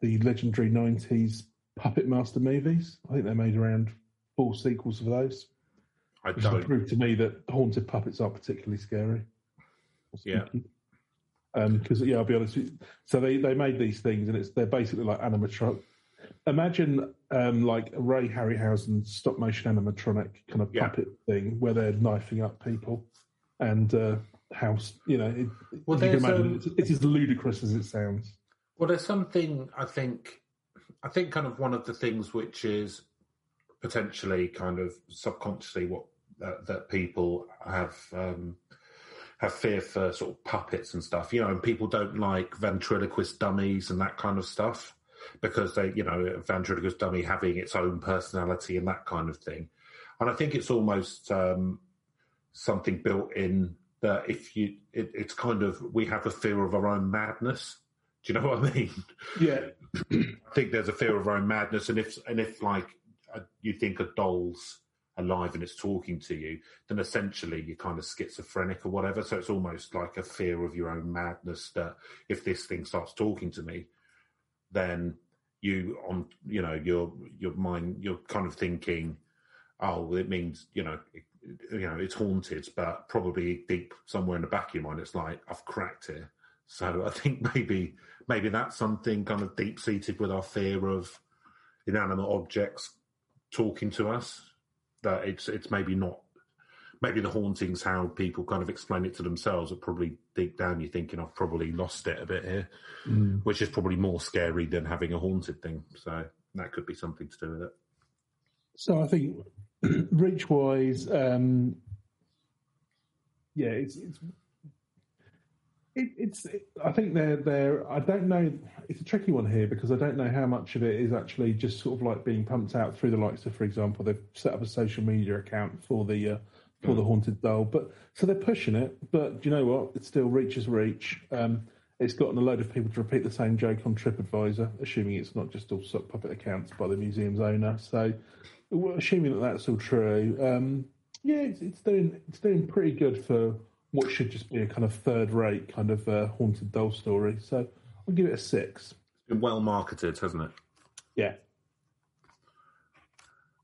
the legendary '90s Puppet Master movies. I think they made around four sequels of those, I which don't. proved to me that haunted puppets aren't particularly scary. Yeah. Because yeah, I'll be honest. with you. So they, they made these things, and it's they're basically like animatronic. Imagine um, like Ray Harryhausen stop motion animatronic kind of Yeah. puppet thing where they're knifing up people, and uh, how you know it, Well, you can imagine um, it's, it's as ludicrous as it sounds. Well, there's something I think. I think kind of one of the things which is potentially kind of subconsciously what that, that people have um, have fear for sort of puppets and stuff. You know, and people don't like ventriloquist dummies and that kind of stuff because they, you know, a ventriloquist dummy having its own personality and that kind of thing. And I think it's almost um, something built in that if you, it, it's kind of we have a fear of our own madness. Do you know what I mean? Yeah, I think there's a fear of our own madness, and if and if like uh, you think a doll's alive and it's talking to you, then essentially you're kind of schizophrenic or whatever. So it's almost like a fear of your own madness that if this thing starts talking to me, then you on you know your your mind you're kind of thinking, oh, it means you know. It, you know it's haunted, but probably deep somewhere in the back of your mind, it's like I've cracked it. So I think maybe maybe that's something kind of deep seated with our fear of inanimate objects talking to us. That it's it's maybe not maybe the hauntings how people kind of explain it to themselves. But probably deep down you're thinking I've probably lost it a bit here, mm. which is probably more scary than having a haunted thing. So that could be something to do with it. So I think reach wise, um, yeah, it's it's it, it's. It, I think they're they're. I don't know. It's a tricky one here because I don't know how much of it is actually just sort of like being pumped out through the likes of, for example, they've set up a social media account for the uh, for the haunted doll, but so they're pushing it. But do you know what? It still reaches reach. Um, it's gotten a load of people to repeat the same joke on TripAdvisor, assuming it's not just all sock puppet accounts by the museum's owner. So, well, assuming that that's all true, um, yeah, it's, it's doing it's doing pretty good for what should just be a kind of third-rate kind of uh, haunted doll story. So, I'll give it a six. It's been well marketed, hasn't it? Yeah.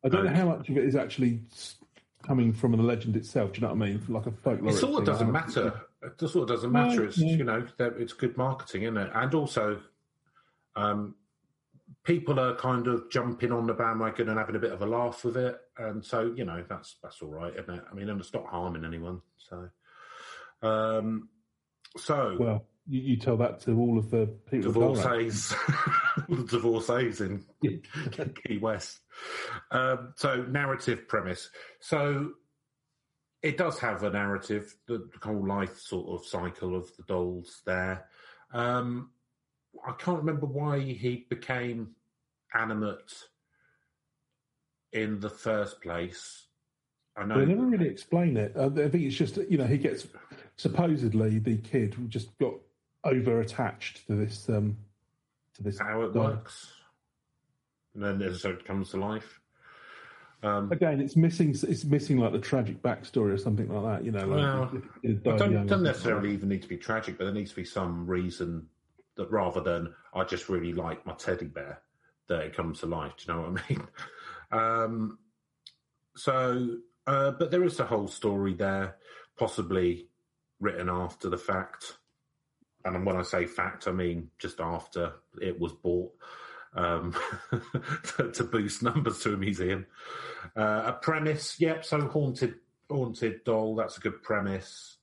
I don't know how much of it is actually coming from the legend itself. Do you know what I mean? Like a folklore. It sort of doesn't matter. It sort of doesn't No, matter. It's no. you know it's good marketing, isn't it? And also, um, people are kind of jumping on the bandwagon and having a bit of a laugh with it, and so you know that's that's all right, isn't it? I mean, and it's not harming anyone. So, um, so Well, you, you tell that to all of the people. who go around. divorcees, the divorcees in Key West. Um, so narrative premise. So it does have a narrative, the whole life sort of cycle of the dolls there. Um, I can't remember why he became animate in the first place. I know. They never really explain it. I think it's just you know he gets supposedly the kid just got over attached to this um to this how it doll. works. And then it sort of comes to life. Um, Again, it's missing. It's missing like the tragic backstory or something like that. You know, like Well, it- it It don't, doesn't necessarily even need to be tragic, but there needs to be some reason that rather than I just really like my teddy bear, that it comes to life. Do you know what I mean? Um, so, uh, but there is a whole story there, possibly written after the fact. And when I say fact, I mean just after it was bought um, to, to boost numbers to a museum. Uh, a premise, yep. So haunted, haunted doll. That's a good premise.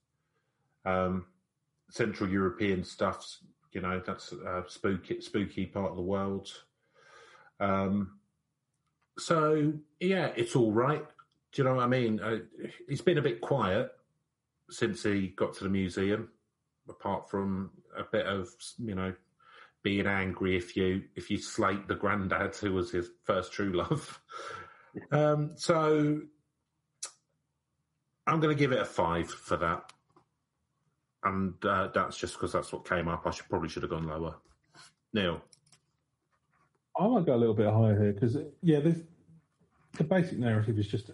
Um, Central European stuffs, you know, that's a spooky, spooky part of the world. Um, so yeah, it's all right. Do you know what I mean? Uh, it's been a bit quiet since he got to the museum, apart from a bit of you know being angry if you if you slate the granddad who was his first true love. Um, so I'm going to give it a five for that, and uh, that's just because that's what came up. I should probably should have gone lower. Neil, I might go a little bit higher here because, yeah, the basic narrative is just.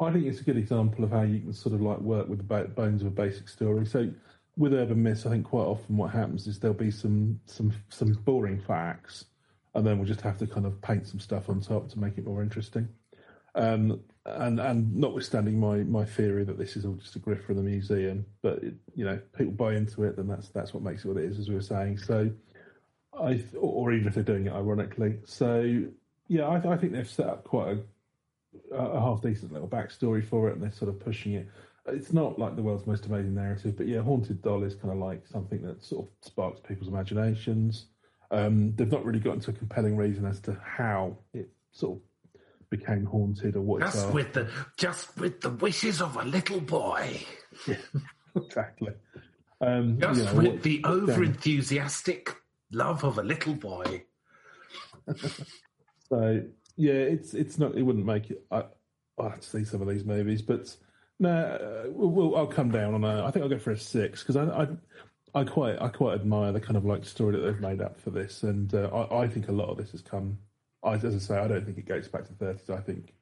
I think it's a good example of how you can sort of like work with the bones of a basic story. So, with urban myths, I think quite often what happens is there'll be some some some boring facts, and then we'll just have to kind of paint some stuff on top to make it more interesting. Um, and and notwithstanding my my theory that this is all just a grift for the museum, but it, you know people buy into it, then that's that's what makes it what it is, as we were saying. So. I th- or even if they're doing it ironically. So yeah, I, I think they've set up quite a, a half decent little backstory for it, and they're sort of pushing it. It's not like the world's most amazing narrative, but yeah, Haunted Doll is kind of like something that sort of sparks people's imaginations. Um, they've not really gotten to a compelling reason as to how it sort of became haunted or what Just with the just with the wishes of a little boy. exactly. Um, Just you know, with what- the over enthusiastic love of a little boy. So yeah, it's it's not. It wouldn't make it. I I have to see some of these movies, but no, uh, we'll, we'll, I'll come down on a. I think I'll go for a six because I, I I quite I quite admire the kind of like story that they've made up for this, and uh, I, I think a lot of this has come. I, as I say, I don't think it goes back to the thirties. I think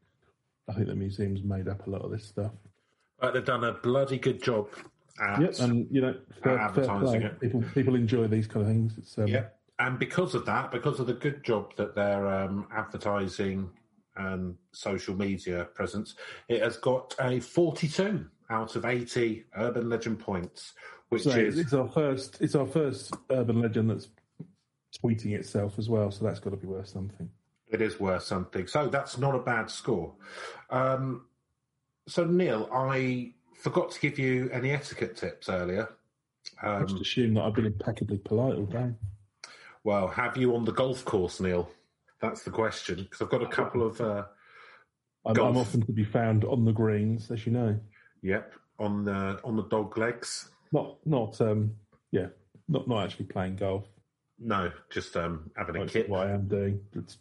I think the museum's made up a lot of this stuff. but they've done a bloody good job at Yep, and you know, fair, fair advertising play. it. People people enjoy these kind of things. It's um, Yeah, and because of that, because of the good job that their um, advertising and social media presence, it has got a 42 out of 80 urban legend points, which So is it's our first. It's our first urban legend that's tweeting itself as well. So that's got to be worth something. It is worth something. So that's not a bad score. Um, so Neil, I forgot to give you any etiquette tips earlier. I Um, just assume that I've been impeccably polite all day. well, have you on the golf course, Neil? That's the question because I've got a couple of. Uh, I'm, Golf. I'm often to be found on the greens, as you know. Yep, on the on the dog legs. Not not um yeah, not not actually playing golf. No, just um, having a kip. what I am doing. It's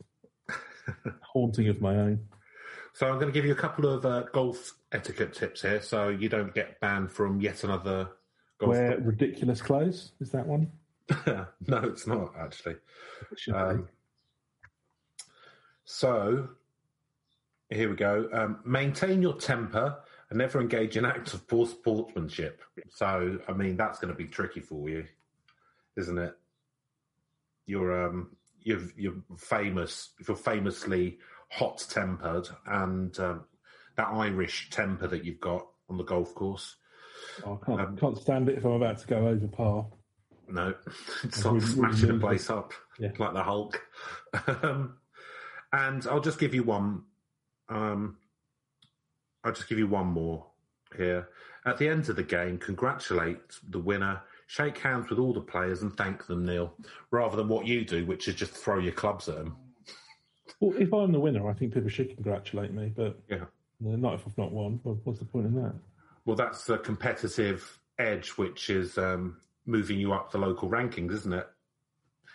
haunting of my own. So I'm going to give you a couple of uh, golf etiquette tips here, so you don't get banned from yet another golf. Wear ridiculous clothes. Is that one? no, it's not actually. It. Um, so here we go. Um, maintain your temper and never engage in acts of poor sportsmanship. So I mean that's going to be tricky for you, isn't it? you're um, you're you're famous. If you're famously hot tempered and um, that Irish temper that you've got on the golf course. Oh, I can't, Um, can't stand it if I'm about to go over par. No, it's I sort of really- smashing the place up Yeah. like the Hulk. um, and I'll just give you one. Um, I'll just give you one more here. At the end of the game, congratulate the winner, shake hands with all the players, and thank them, Neil, rather than what you do, which is just throw your clubs at them. Well, if I'm the winner, I think people should congratulate me, but Yeah. not if I've not won. What's the point in that? Well, that's the competitive edge, which is um, moving you up the local rankings, isn't it?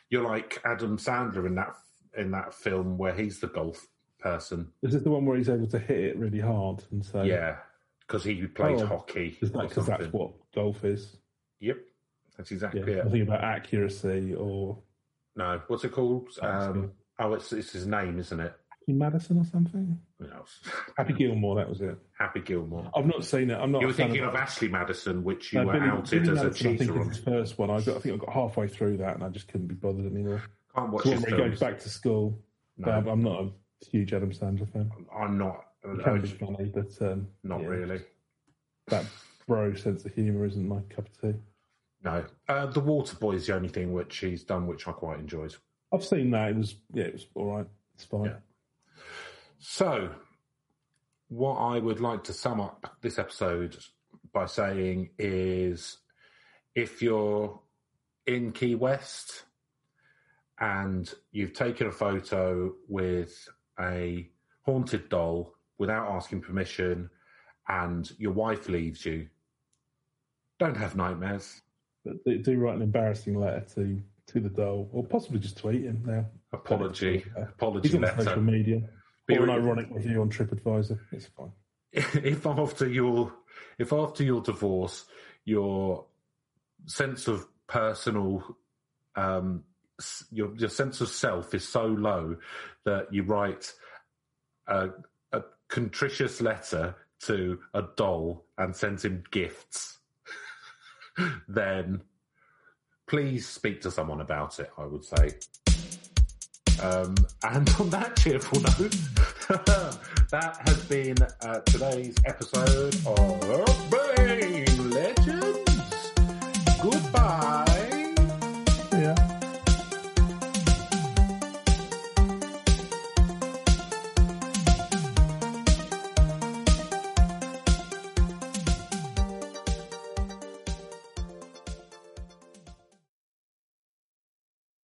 You're like Adam Sandler in that in that film where he's the golf person. Is this the one where he's able to hit it really hard and so? Yeah, because he played Oh, hockey. Is that because that's what golf is? Yep, that's exactly Yeah. it. I think about accuracy or No, what's it called? Um, oh, it's it's his name, isn't it? Happy Madison or something. Happy Gilmore, that was it. Happy Gilmore. I've not seen it. I'm not. You were thinking of that. Ashley Madison, which you No, were Billy- outed Billy as a Madison, think cheater on. his first one. I, got, I think I got halfway through that and I just couldn't be bothered anymore. Can't watch So his when he goes back to school, No, I'm, not a huge Adam Sandler fan. I'm not. He can be funny, but um, Not yeah, really. That bro sense of humour isn't my cup of tea. No, uh, the Water Boy is the only thing which he's done which I quite enjoyed. I've seen that. It was yeah, it was all right. It's fine. Yeah. So, what I would like to sum up this episode by saying is if you're in Key West and you've taken a photo with a haunted doll without asking permission and your wife leaves you, don't have nightmares. But do, do write an embarrassing letter to to the doll, or possibly just tweet him now. Apology. Apology He's on social media. Be or an ironic review on TripAdvisor. It's fine. if after your if after your divorce your sense of personal um your your sense of self is so low that you write a, a contritious letter to a doll and send him gifts then please speak to someone about it i would say um, and on that cheerful note, that has been uh, today's episode of Legends. Goodbye.